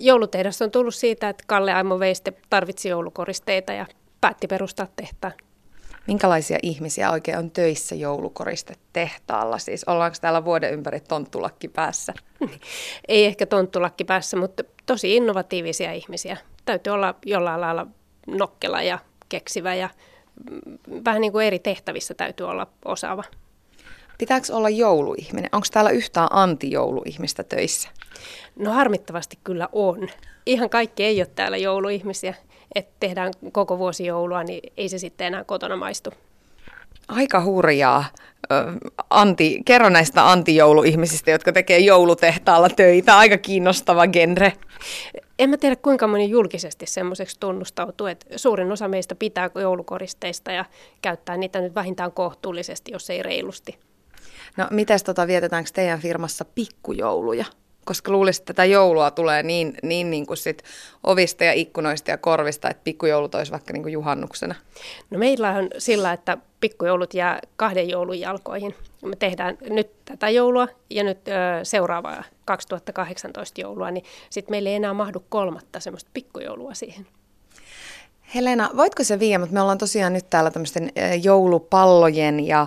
Joulutehdas on tullut siitä, että Kalle Aimo Veiste tarvitsi joulukoristeita ja päätti perustaa tehtaan. Minkälaisia ihmisiä oikein on töissä joulukoristetehtaalla? Siis ollaanko täällä vuoden ympäri tonttulakki päässä? Ei ehkä tonttulakki päässä, mutta tosi innovatiivisia ihmisiä. Täytyy olla jollain lailla nokkela ja keksivä ja vähän niin kuin eri tehtävissä täytyy olla osaava. Pitääkö olla jouluihminen? Onko täällä yhtään anti-jouluihmistä töissä? No harmittavasti kyllä on. Ihan kaikki ei ole täällä jouluihmisiä. Että tehdään koko vuosi joulua, niin ei se sitten enää kotona maistu. Aika hurjaa. Anti, kerro näistä antijouluihmisistä, jotka tekee joulutehtaalla töitä. Aika kiinnostava genre. En mä tiedä kuinka moni julkisesti semmoiseksi tunnustautuu, että suurin osa meistä pitää joulukoristeista ja käyttää niitä nyt vähintään kohtuullisesti, jos ei reilusti. No mites tota, vietetäänkö teidän firmassa pikkujouluja? Koska luulisin, että tätä joulua tulee niin, niin, niin kuin sit ovista ja ikkunoista ja korvista, että pikkujoulut olisi vaikka niin kuin juhannuksena? No meillä on sillä, että pikkujoulut jää kahden joulun jalkoihin. Me tehdään nyt tätä joulua ja nyt ö, seuraavaa 2018 joulua, niin sitten meillä ei enää mahdu kolmatta semmoista pikkujoulua siihen. Helena, voitko se viiä, mutta me ollaan tosiaan nyt täällä tämmöisten joulupallojen ja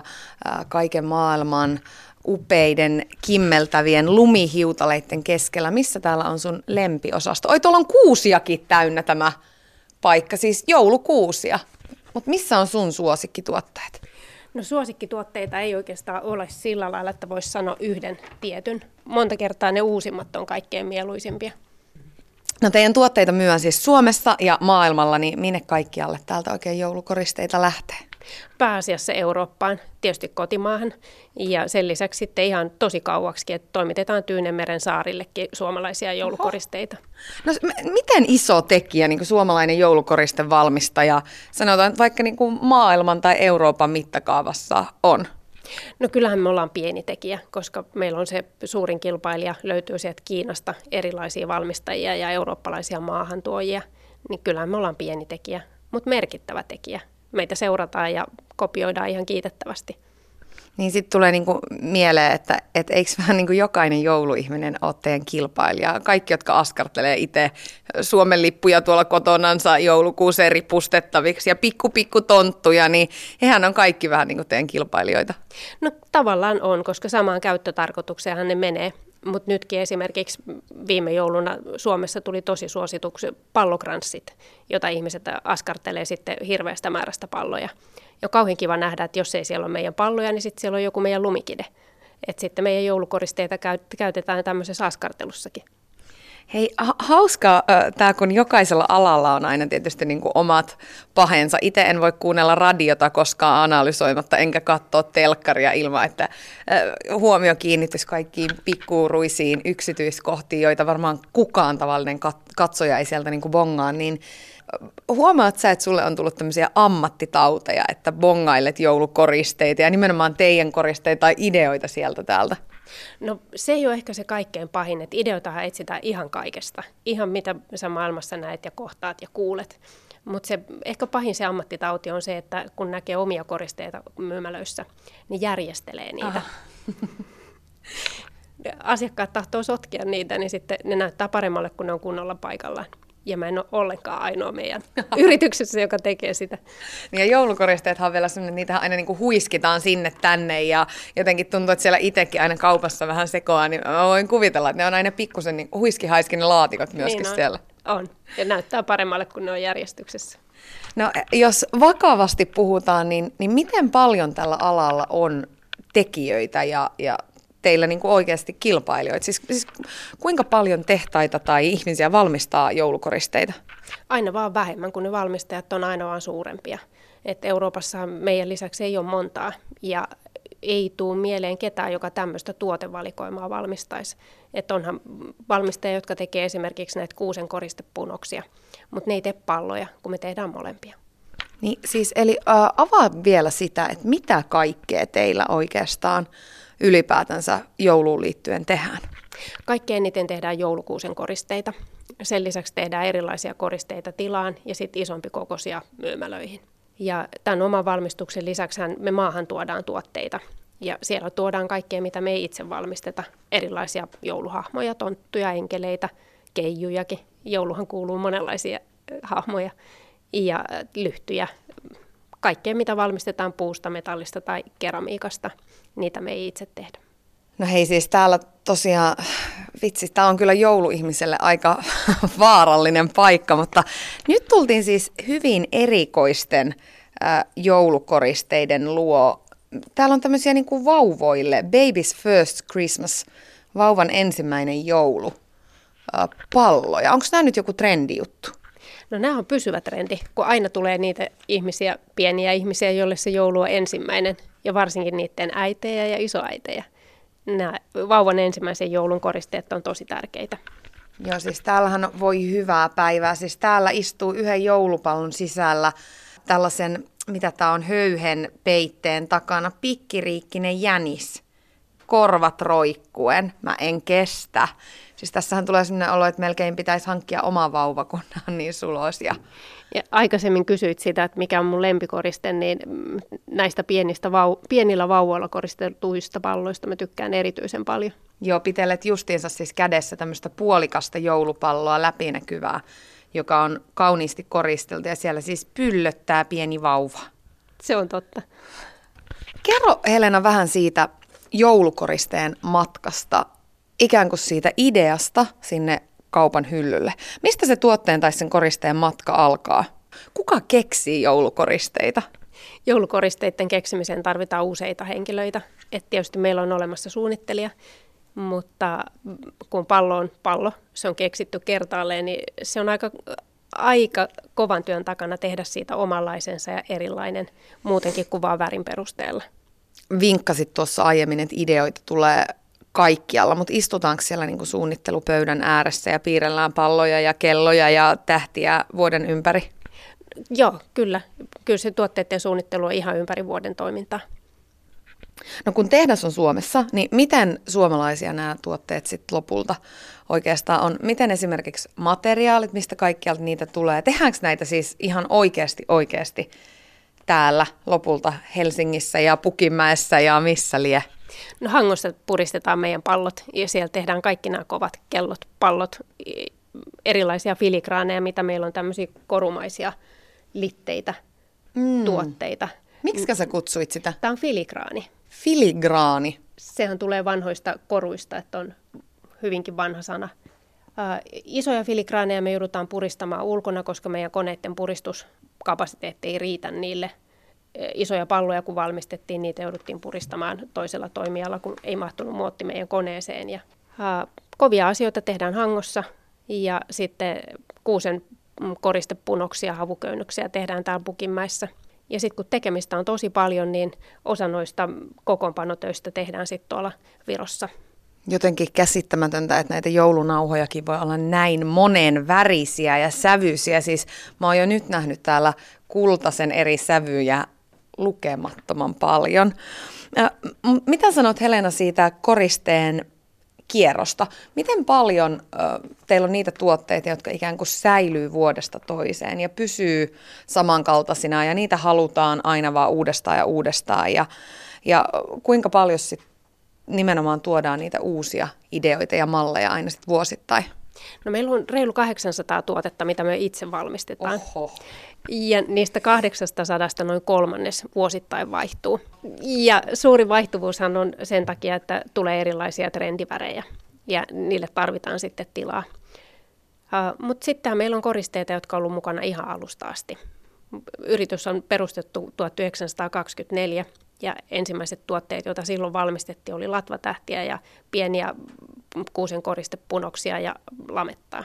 kaiken maailman upeiden, kimmeltävien lumihiutaleiden keskellä. Missä täällä on sun lempiosasto? Oi, tuolla on kuusiakin täynnä tämä paikka, siis joulukuusia. Mutta missä on sun suosikkituotteet? No suosikkituotteita ei oikeastaan ole sillä lailla, että voisi sanoa yhden tietyn. Monta kertaa ne uusimmat on kaikkein mieluisimpia. No teidän tuotteita myydään siis Suomessa ja maailmalla, niin minne kaikkialle täältä oikein joulukoristeita lähtee? Pääasiassa Eurooppaan, tietysti kotimaahan ja sen lisäksi sitten ihan tosi kauaksi, että toimitetaan Tyynemeren saarillekin suomalaisia joulukoristeita. No miten iso tekijä niin suomalainen joulukoristen valmistaja, sanotaan vaikka niin kuin maailman tai Euroopan mittakaavassa on? No kyllähän me ollaan pieni tekijä, koska meillä on se suurin kilpailija, löytyy sieltä Kiinasta erilaisia valmistajia ja eurooppalaisia maahantuojia, niin kyllähän me ollaan pieni tekijä, mutta merkittävä tekijä. Meitä seurataan ja kopioidaan ihan kiitettävästi. Niin sitten tulee niinku mieleen, että et eikö [LAUGHS] vähän niinku jokainen jouluihminen ole teidän kilpailija? Kaikki, jotka askartelee itse Suomen lippuja tuolla kotonansa joulukuuseen ripustettaviksi ja pikku pikku tonttuja, niin hehän on kaikki vähän niin kuin teidän kilpailijoita. No tavallaan on, koska samaan käyttötarkoitukseenhan ne menee. Mutta nytkin esimerkiksi viime jouluna Suomessa tuli tosi suosituksi pallokranssit, jota ihmiset askartelee sitten hirveästä määrästä palloja. Ja kauhean kiva nähdä, että jos ei siellä ole meidän palloja, niin sitten siellä on joku meidän lumikide. Että sitten meidän joulukoristeita käytetään tämmöisessä askartelussakin. Hei, ha- hauskaa tämä, kun jokaisella alalla on aina tietysti niin kuin omat pahensa. Itse en voi kuunnella radiota koskaan analysoimatta, enkä katsoa telkkaria ilman, että äh, huomio kiinnittyisi kaikkiin pikkuuruisiin yksityiskohtiin, joita varmaan kukaan tavallinen kat- katsoja ei sieltä niin kuin bongaa. Niin huomaat sä, että sulle on tullut tämmöisiä ammattitauteja, että bongailet joulukoristeita ja nimenomaan teidän koristeita tai ideoita sieltä täältä? No se ei ole ehkä se kaikkein pahin, että ideoitahan etsitään ihan kaikesta. Ihan mitä sä maailmassa näet ja kohtaat ja kuulet. Mutta se ehkä pahin se ammattitauti on se, että kun näkee omia koristeita myymälöissä, niin järjestelee niitä. [LAUGHS] Asiakkaat tahtoo sotkea niitä, niin sitten ne näyttää paremmalle, kun ne on kunnolla paikallaan ja mä en ole ollenkaan ainoa meidän [LAUGHS] yrityksessä, joka tekee sitä. Niin ja joulukoristeethan on vielä sellainen, niitä aina niin kuin huiskitaan sinne tänne ja jotenkin tuntuu, että siellä itsekin aina kaupassa vähän sekoaa, niin mä voin kuvitella, että ne on aina pikkusen niin huiskihaiskin ne laatikot myöskin niin on. siellä. On, ja näyttää paremmalle, kun ne on järjestyksessä. No jos vakavasti puhutaan, niin, niin miten paljon tällä alalla on tekijöitä ja, ja teillä niin kuin oikeasti kilpailijoita? Siis, siis kuinka paljon tehtaita tai ihmisiä valmistaa joulukoristeita? Aina vaan vähemmän, kun ne valmistajat on aina vaan suurempia. Et Euroopassa meidän lisäksi ei ole montaa ja ei tule mieleen ketään, joka tämmöistä tuotevalikoimaa valmistaisi. Että onhan valmistajia, jotka tekee esimerkiksi näitä kuusen koristepunoksia, mutta ne ei tee palloja, kun me tehdään molempia. Niin siis, eli äh, avaa vielä sitä, että mitä kaikkea teillä oikeastaan ylipäätänsä jouluun liittyen tehdään? Kaikkein eniten tehdään joulukuusen koristeita. Sen lisäksi tehdään erilaisia koristeita tilaan ja sitten isompi kokoisia myymälöihin. Ja tämän oman valmistuksen lisäksi me maahan tuodaan tuotteita. Ja siellä tuodaan kaikkea, mitä me ei itse valmisteta. Erilaisia jouluhahmoja, tonttuja, enkeleitä, keijujakin. Jouluhan kuuluu monenlaisia hahmoja ja lyhtyjä, kaikkea, mitä valmistetaan puusta, metallista tai keramiikasta, niitä me ei itse tehdä. No hei siis täällä tosiaan, vitsi, tämä on kyllä jouluihmiselle aika [LAUGHS] vaarallinen paikka, mutta nyt tultiin siis hyvin erikoisten äh, joulukoristeiden luo. Täällä on tämmöisiä niin kuin vauvoille, Baby's First Christmas, vauvan ensimmäinen joulu, äh, palloja. Onko tämä nyt joku trendijuttu? No nämä on pysyvä trendi, kun aina tulee niitä ihmisiä, pieniä ihmisiä, joille se joulu on ensimmäinen, ja varsinkin niiden äitejä ja isoäitejä. Nämä vauvan ensimmäisen joulun koristeet on tosi tärkeitä. Joo, siis täällähän voi hyvää päivää. Siis täällä istuu yhden joulupallon sisällä tällaisen, mitä tämä on, höyhen peitteen takana, pikkiriikkinen jänis korvat roikkuen. Mä en kestä. Siis tässähän tulee sellainen olo, että melkein pitäisi hankkia oma vauva, kun on niin sulos. Ja... Aikaisemmin kysyit sitä, että mikä on mun lempikoriste, niin mm, näistä pienistä vau- pienillä vauvoilla koristetuista palloista mä tykkään erityisen paljon. Joo, pitelet justiinsa siis kädessä tämmöistä puolikasta joulupalloa läpinäkyvää, joka on kauniisti koristeltu ja siellä siis pyllöttää pieni vauva. Se on totta. Kerro Helena vähän siitä joulukoristeen matkasta, ikään kuin siitä ideasta sinne kaupan hyllylle. Mistä se tuotteen tai sen koristeen matka alkaa? Kuka keksii joulukoristeita? Joulukoristeiden keksimiseen tarvitaan useita henkilöitä. Et tietysti meillä on olemassa suunnittelija, mutta kun pallo on pallo, se on keksitty kertaalleen, niin se on aika, aika kovan työn takana tehdä siitä omanlaisensa ja erilainen muutenkin kuin vain värin perusteella. Vinkkasit tuossa aiemmin, että ideoita tulee kaikkialla, mutta istutaanko siellä niin kuin suunnittelupöydän ääressä ja piirrellään palloja ja kelloja ja tähtiä vuoden ympäri? Joo, kyllä. Kyllä se tuotteiden suunnittelu on ihan ympäri vuoden toimintaa. No kun tehdas on Suomessa, niin miten suomalaisia nämä tuotteet sitten lopulta oikeastaan on? Miten esimerkiksi materiaalit, mistä kaikkialta niitä tulee? Tehdäänkö näitä siis ihan oikeasti oikeasti täällä lopulta Helsingissä ja Pukimäessä ja missä lie? No Hangossa puristetaan meidän pallot ja siellä tehdään kaikki nämä kovat kellot, pallot, erilaisia filigraaneja, mitä meillä on tämmöisiä korumaisia litteitä, mm. tuotteita. Miksi sä kutsuit sitä? Tämä on filigraani. Filigraani? Sehän tulee vanhoista koruista, että on hyvinkin vanha sana. Uh, isoja filigraaneja me joudutaan puristamaan ulkona, koska meidän koneiden puristuskapasiteetti ei riitä niille – isoja palloja, kun valmistettiin, niitä jouduttiin puristamaan toisella toimijalla, kun ei mahtunut muotti meidän koneeseen. Ja, ää, kovia asioita tehdään hangossa ja sitten kuusen koristepunoksia, havuköynnöksiä tehdään täällä Pukinmäessä. Ja sitten kun tekemistä on tosi paljon, niin osa noista kokoonpanotöistä tehdään sitten tuolla Virossa. Jotenkin käsittämätöntä, että näitä joulunauhojakin voi olla näin monen värisiä ja sävyisiä. Siis mä oon jo nyt nähnyt täällä kultaisen eri sävyjä lukemattoman paljon. Mitä sanot Helena siitä koristeen kierrosta? Miten paljon teillä on niitä tuotteita, jotka ikään kuin säilyy vuodesta toiseen ja pysyy samankaltaisina ja niitä halutaan aina vaan uudestaan ja uudestaan ja, ja kuinka paljon sitten nimenomaan tuodaan niitä uusia ideoita ja malleja aina sitten vuosittain? No meillä on reilu 800 tuotetta, mitä me itse valmistetaan. Oho. Ja niistä 800 noin kolmannes vuosittain vaihtuu. Ja suuri vaihtuvuushan on sen takia, että tulee erilaisia trendivärejä ja niille tarvitaan sitten tilaa. Uh, Mutta sitten meillä on koristeita, jotka on ollut mukana ihan alusta asti. Yritys on perustettu 1924 ja ensimmäiset tuotteet, joita silloin valmistettiin, oli latvatähtiä ja pieniä kuusen koristepunoksia ja lamettaa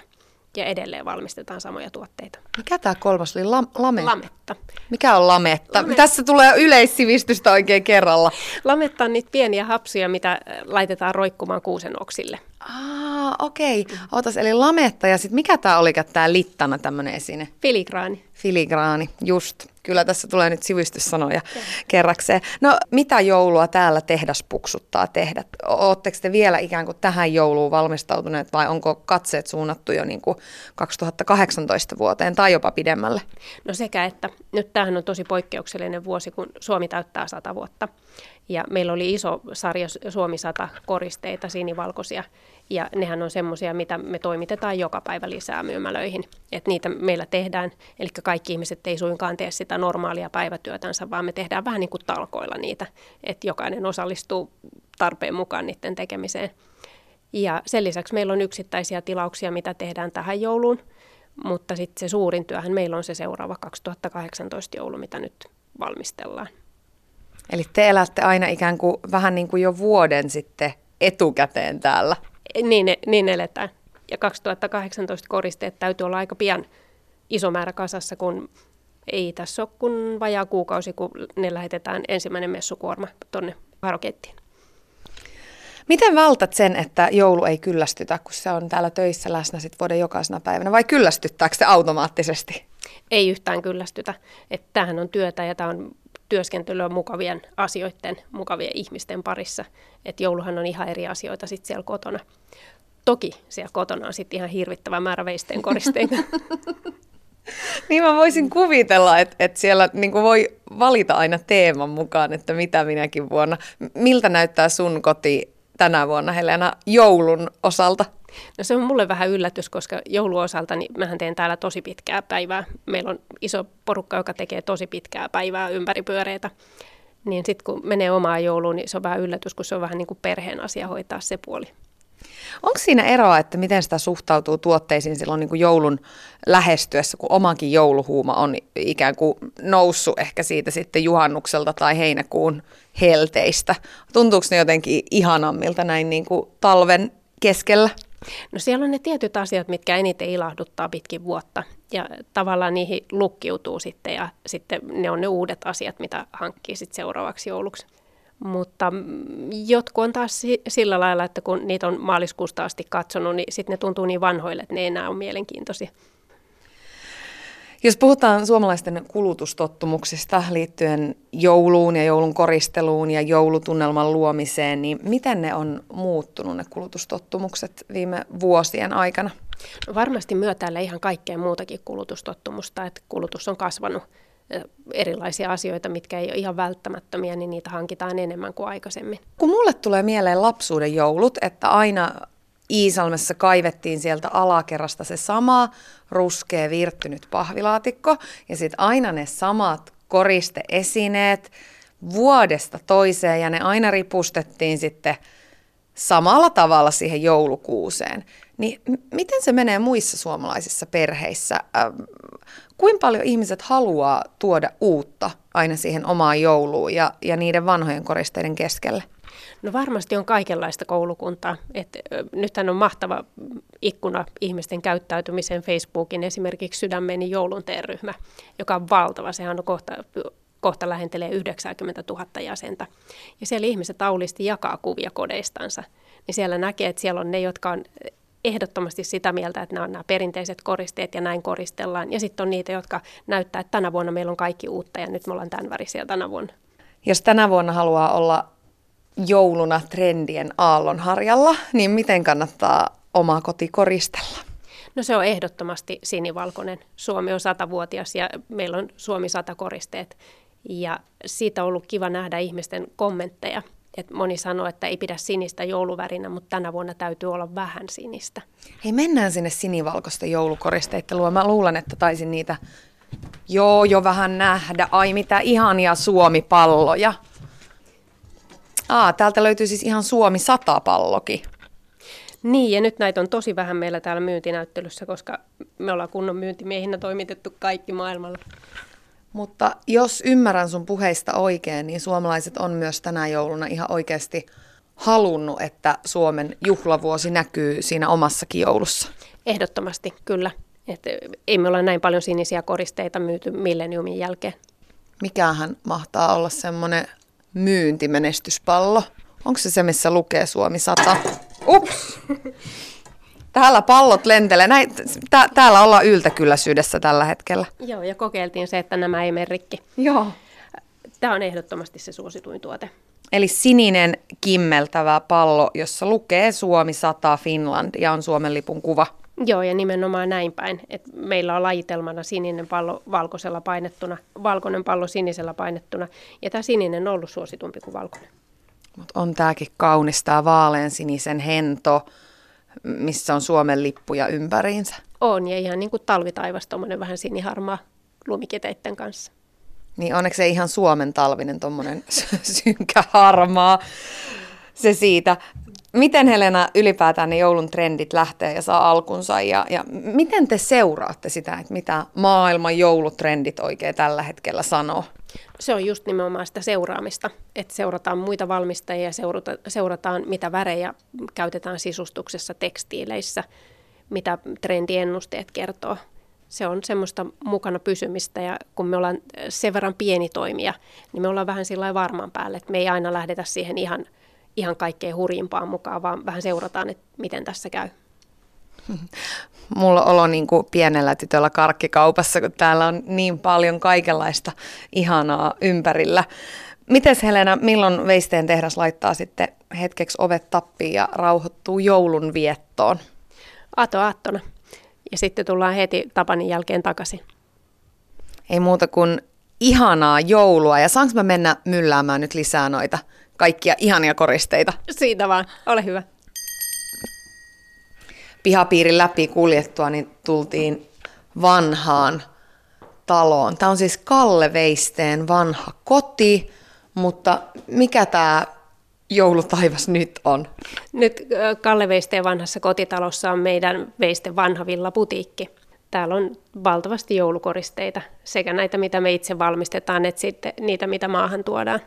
ja edelleen valmistetaan samoja tuotteita. Mikä tämä kolmas oli? Lam- lame? Lametta. Mikä on lametta? lametta? Tässä tulee yleissivistystä oikein kerralla. Lametta on niitä pieniä hapsuja, mitä äh, laitetaan roikkumaan kuusen oksille. Ah, okei. Okay. Ootas, eli lametta ja sitten mikä tämä oli tämä littana tämmöinen esine? Filigraani. Filigraani, just. Kyllä tässä tulee nyt sivistyssanoja kerrakseen. No mitä joulua täällä tehdas puksuttaa tehdä? Oletteko te vielä ikään kuin tähän jouluun valmistautuneet vai onko katseet suunnattu jo niin kuin 2018 vuoteen tai jopa pidemmälle? No sekä että. Nyt tämähän on tosi poikkeuksellinen vuosi, kun Suomi täyttää 100 vuotta. Ja meillä oli iso sarja Suomi 100 koristeita, sinivalkoisia, ja nehän on semmoisia, mitä me toimitetaan joka päivä lisää myymälöihin. Et niitä meillä tehdään, eli kaikki ihmiset ei suinkaan tee sitä normaalia päivätyötänsä, vaan me tehdään vähän niin kuin talkoilla niitä, että jokainen osallistuu tarpeen mukaan niiden tekemiseen. Ja sen lisäksi meillä on yksittäisiä tilauksia, mitä tehdään tähän jouluun, mutta sitten se suurin työhän meillä on se seuraava 2018 joulu, mitä nyt valmistellaan. Eli te elätte aina ikään kuin vähän niin kuin jo vuoden sitten etukäteen täällä. Niin, niin eletään. Ja 2018 koristeet täytyy olla aika pian iso määrä kasassa, kun ei tässä ole kuin vajaa kuukausi, kun ne lähetetään ensimmäinen messukuorma tuonne varokettiin. Miten vältät sen, että joulu ei kyllästytä, kun se on täällä töissä läsnä sit vuoden jokaisena päivänä, vai kyllästyttääkö se automaattisesti? Ei yhtään kyllästytä. Että tämähän on työtä ja tämä on työskentelyä mukavien asioiden, mukavien ihmisten parissa. Että jouluhan on ihan eri asioita sitten siellä kotona. Toki siellä kotona on sitten ihan hirvittävä määrä veisteen koristeita. [LAUGHS] [LAUGHS] Niin mä voisin kuvitella, että, että siellä niin voi valita aina teeman mukaan, että mitä minäkin vuonna. Miltä näyttää sun koti tänä vuonna, Helena, joulun osalta? No se on mulle vähän yllätys, koska jouluosalta niin mähän teen täällä tosi pitkää päivää. Meillä on iso porukka, joka tekee tosi pitkää päivää ympäripyöreitä. Niin sitten kun menee omaan jouluun, niin se on vähän yllätys, kun se on vähän niin kuin perheen asia hoitaa se puoli. Onko siinä eroa, että miten sitä suhtautuu tuotteisiin silloin niin kuin joulun lähestyessä, kun omakin jouluhuuma on ikään kuin noussut ehkä siitä sitten juhannukselta tai heinäkuun helteistä? Tuntuuko ne jotenkin ihanammilta näin niin kuin talven keskellä? No siellä on ne tietyt asiat, mitkä eniten ilahduttaa pitkin vuotta ja tavallaan niihin lukkiutuu sitten ja sitten ne on ne uudet asiat, mitä hankkii sitten seuraavaksi jouluksi. Mutta jotkut on taas sillä lailla, että kun niitä on maaliskuusta asti katsonut, niin sitten ne tuntuu niin vanhoille, että ne ei enää ole mielenkiintoisia. Jos puhutaan suomalaisten kulutustottumuksista liittyen jouluun ja joulun koristeluun ja joulutunnelman luomiseen, niin miten ne on muuttunut ne kulutustottumukset viime vuosien aikana? No varmasti myötäille ihan kaikkea muutakin kulutustottumusta, että kulutus on kasvanut erilaisia asioita, mitkä ei ole ihan välttämättömiä, niin niitä hankitaan enemmän kuin aikaisemmin. Kun mulle tulee mieleen lapsuuden joulut, että aina Iisalmessa kaivettiin sieltä alakerrasta se sama ruskea virttynyt pahvilaatikko ja sitten aina ne samat koristeesineet vuodesta toiseen ja ne aina ripustettiin sitten samalla tavalla siihen joulukuuseen. Niin miten se menee muissa suomalaisissa perheissä? Ähm, kuinka paljon ihmiset haluaa tuoda uutta aina siihen omaan jouluun ja, ja niiden vanhojen koristeiden keskelle? No varmasti on kaikenlaista koulukuntaa. Et, nythän on mahtava ikkuna ihmisten käyttäytymiseen Facebookin esimerkiksi Sydämeni joulun ryhmä, joka on valtava. Sehän on kohta, kohta lähentelee 90 000 jäsentä. Ja siellä ihmiset taulisti jakaa kuvia kodeistansa. Niin siellä näkee, että siellä on ne, jotka on ehdottomasti sitä mieltä, että nämä on nämä perinteiset koristeet ja näin koristellaan. Ja sitten on niitä, jotka näyttää, että tänä vuonna meillä on kaikki uutta ja nyt me ollaan tämän värisiä tänä vuonna. Jos tänä vuonna haluaa olla jouluna trendien aallonharjalla, niin miten kannattaa omaa koti koristella? No se on ehdottomasti sinivalkoinen. Suomi on satavuotias ja meillä on Suomi sata koristeet. Ja siitä on ollut kiva nähdä ihmisten kommentteja – et moni sanoo, että ei pidä sinistä jouluvärinä, mutta tänä vuonna täytyy olla vähän sinistä. Hei, mennään sinne sinivalkoista joulukoristeittelua. Mä luulen, että taisin niitä joo jo vähän nähdä. Ai mitä ihania Suomi-palloja. Aa, täältä löytyy siis ihan Suomi satapallokin. Niin, ja nyt näitä on tosi vähän meillä täällä myyntinäyttelyssä, koska me ollaan kunnon myyntimiehinä toimitettu kaikki maailmalla. Mutta jos ymmärrän sun puheista oikein, niin suomalaiset on myös tänä jouluna ihan oikeasti halunnut, että Suomen juhlavuosi näkyy siinä omassakin joulussa. Ehdottomasti, kyllä. Et ei me olla näin paljon sinisiä koristeita myyty milleniumin jälkeen. Mikähän mahtaa olla semmoinen myyntimenestyspallo? Onko se se, missä lukee Suomi 100? Ups! Täällä pallot lentelee. Näin, tä, täällä ollaan yltäkylläisyydessä tällä hetkellä. Joo, ja kokeiltiin se, että nämä ei mene rikki. Joo. Tämä on ehdottomasti se suosituin tuote. Eli sininen kimmeltävä pallo, jossa lukee Suomi 100 Finland ja on Suomen lipun kuva. Joo, ja nimenomaan näin päin. Et meillä on lajitelmana sininen pallo valkoisella painettuna, valkoinen pallo sinisellä painettuna, ja tämä sininen on ollut suositumpi kuin valkoinen. Mut on tämäkin kaunis, tämä vaalean sinisen hento missä on Suomen lippuja ympäriinsä. On, ja ihan niin kuin talvitaivas, tuommoinen vähän siniharmaa lumiketeiden kanssa. Niin onneksi se ihan Suomen talvinen tuommoinen synkä [LAUGHS] harmaa. Se siitä. Miten Helena ylipäätään ne joulun trendit lähtee ja saa alkunsa ja, ja miten te seuraatte sitä, että mitä maailman joulutrendit oikein tällä hetkellä sanoo? Se on just nimenomaan sitä seuraamista, että seurataan muita valmistajia ja seurata, seurataan, mitä värejä käytetään sisustuksessa, tekstiileissä, mitä trendiennusteet kertoo. Se on semmoista mukana pysymistä ja kun me ollaan sen verran pieni toimija, niin me ollaan vähän sillä varman päälle, että me ei aina lähdetä siihen ihan, ihan kaikkein hurjimpaan mukaan, vaan vähän seurataan, että miten tässä käy. mulla olo niin kuin pienellä tytöllä karkkikaupassa, kun täällä on niin paljon kaikenlaista ihanaa ympärillä. Mites Helena, milloin Veisteen tehdas laittaa sitten hetkeksi ovet tappiin ja rauhoittuu joulun viettoon? Ato aattona. Ja sitten tullaan heti Tapanin jälkeen takaisin. Ei muuta kuin ihanaa joulua. Ja saanko mä mennä mylläämään nyt lisää noita kaikkia ihania koristeita? Siitä vaan. Ole hyvä. Pihapiirin läpi kuljettua, niin tultiin vanhaan taloon. Tämä on siis Kalle Veisteen vanha koti, mutta mikä tämä joulutaivas nyt on? Nyt Kalle Veisteen vanhassa kotitalossa on meidän Veiste vanha villaputiikki. Täällä on valtavasti joulukoristeita, sekä näitä, mitä me itse valmistetaan, että sitten niitä, mitä maahan tuodaan.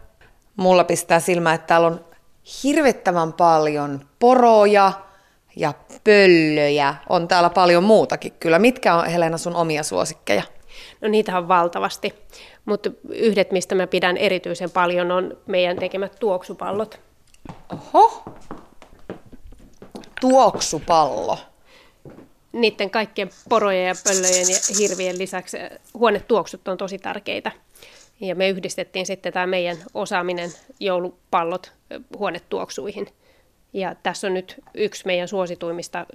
Mulla pistää silmä, että täällä on hirvittävän paljon poroja ja pöllöjä. On täällä paljon muutakin kyllä. Mitkä on Helena sun omia suosikkeja? No niitä on valtavasti, mutta yhdet, mistä mä pidän erityisen paljon, on meidän tekemät tuoksupallot. Oho, tuoksupallo. Niiden kaikkien porojen ja pöllöjen ja hirvien lisäksi huonetuoksut on tosi tärkeitä. Ja me yhdistettiin sitten tämä meidän osaaminen joulupallot huonetuoksuihin. Ja tässä on nyt yksi meidän suosituimmista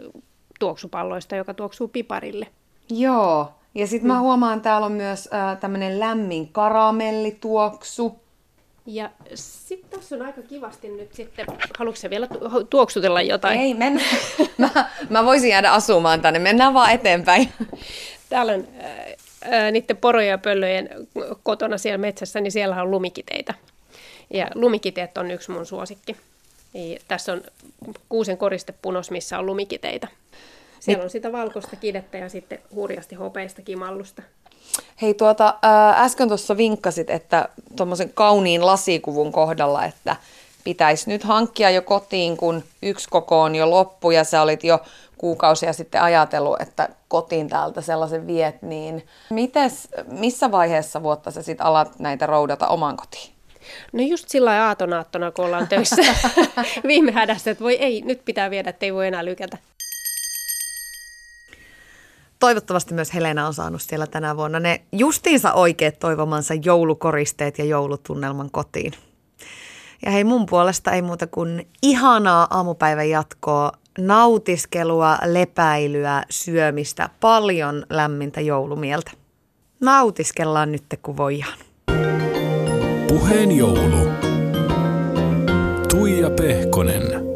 tuoksupalloista, joka tuoksuu piparille. Joo, ja sitten mä huomaan, täällä on myös äh, tämmöinen lämmin karamellituoksu. Ja sitten tässä on aika kivasti nyt sitten, haluatko se vielä tuoksutella jotain? Ei, mennä. [LAUGHS] mä, mä voisin jäädä asumaan tänne, mennään vaan eteenpäin. Täällä on äh, niiden porojen ja pöllöjen kotona siellä metsässä, niin siellä on lumikiteitä. Ja lumikiteet on yksi mun suosikki. Ja tässä on kuusen koristepunos, missä on lumikiteitä. Siellä on sitä valkoista kidettä ja sitten hurjasti hopeista kimallusta. Hei, tuota, äsken tuossa vinkkasit, että tuommoisen kauniin lasikuvun kohdalla, että pitäisi nyt hankkia jo kotiin, kun yksi koko on jo loppu ja sä olit jo kuukausia sitten ajatellut, että kotiin täältä sellaisen viet, niin mites, missä vaiheessa vuotta sä sitten alat näitä roudata oman kotiin? No just sillä aatonaattona, kun ollaan töissä [LAUGHS] viime hädässä, että voi ei, nyt pitää viedä, että ei voi enää lykätä. Toivottavasti myös Helena on saanut siellä tänä vuonna ne justiinsa oikeat toivomansa joulukoristeet ja joulutunnelman kotiin. Ja hei mun puolesta ei muuta kuin ihanaa aamupäivän jatkoa, nautiskelua, lepäilyä, syömistä, paljon lämmintä joulumieltä. Nautiskellaan nyt kun voidaan. Puheen joulu. Tuija Pehkonen.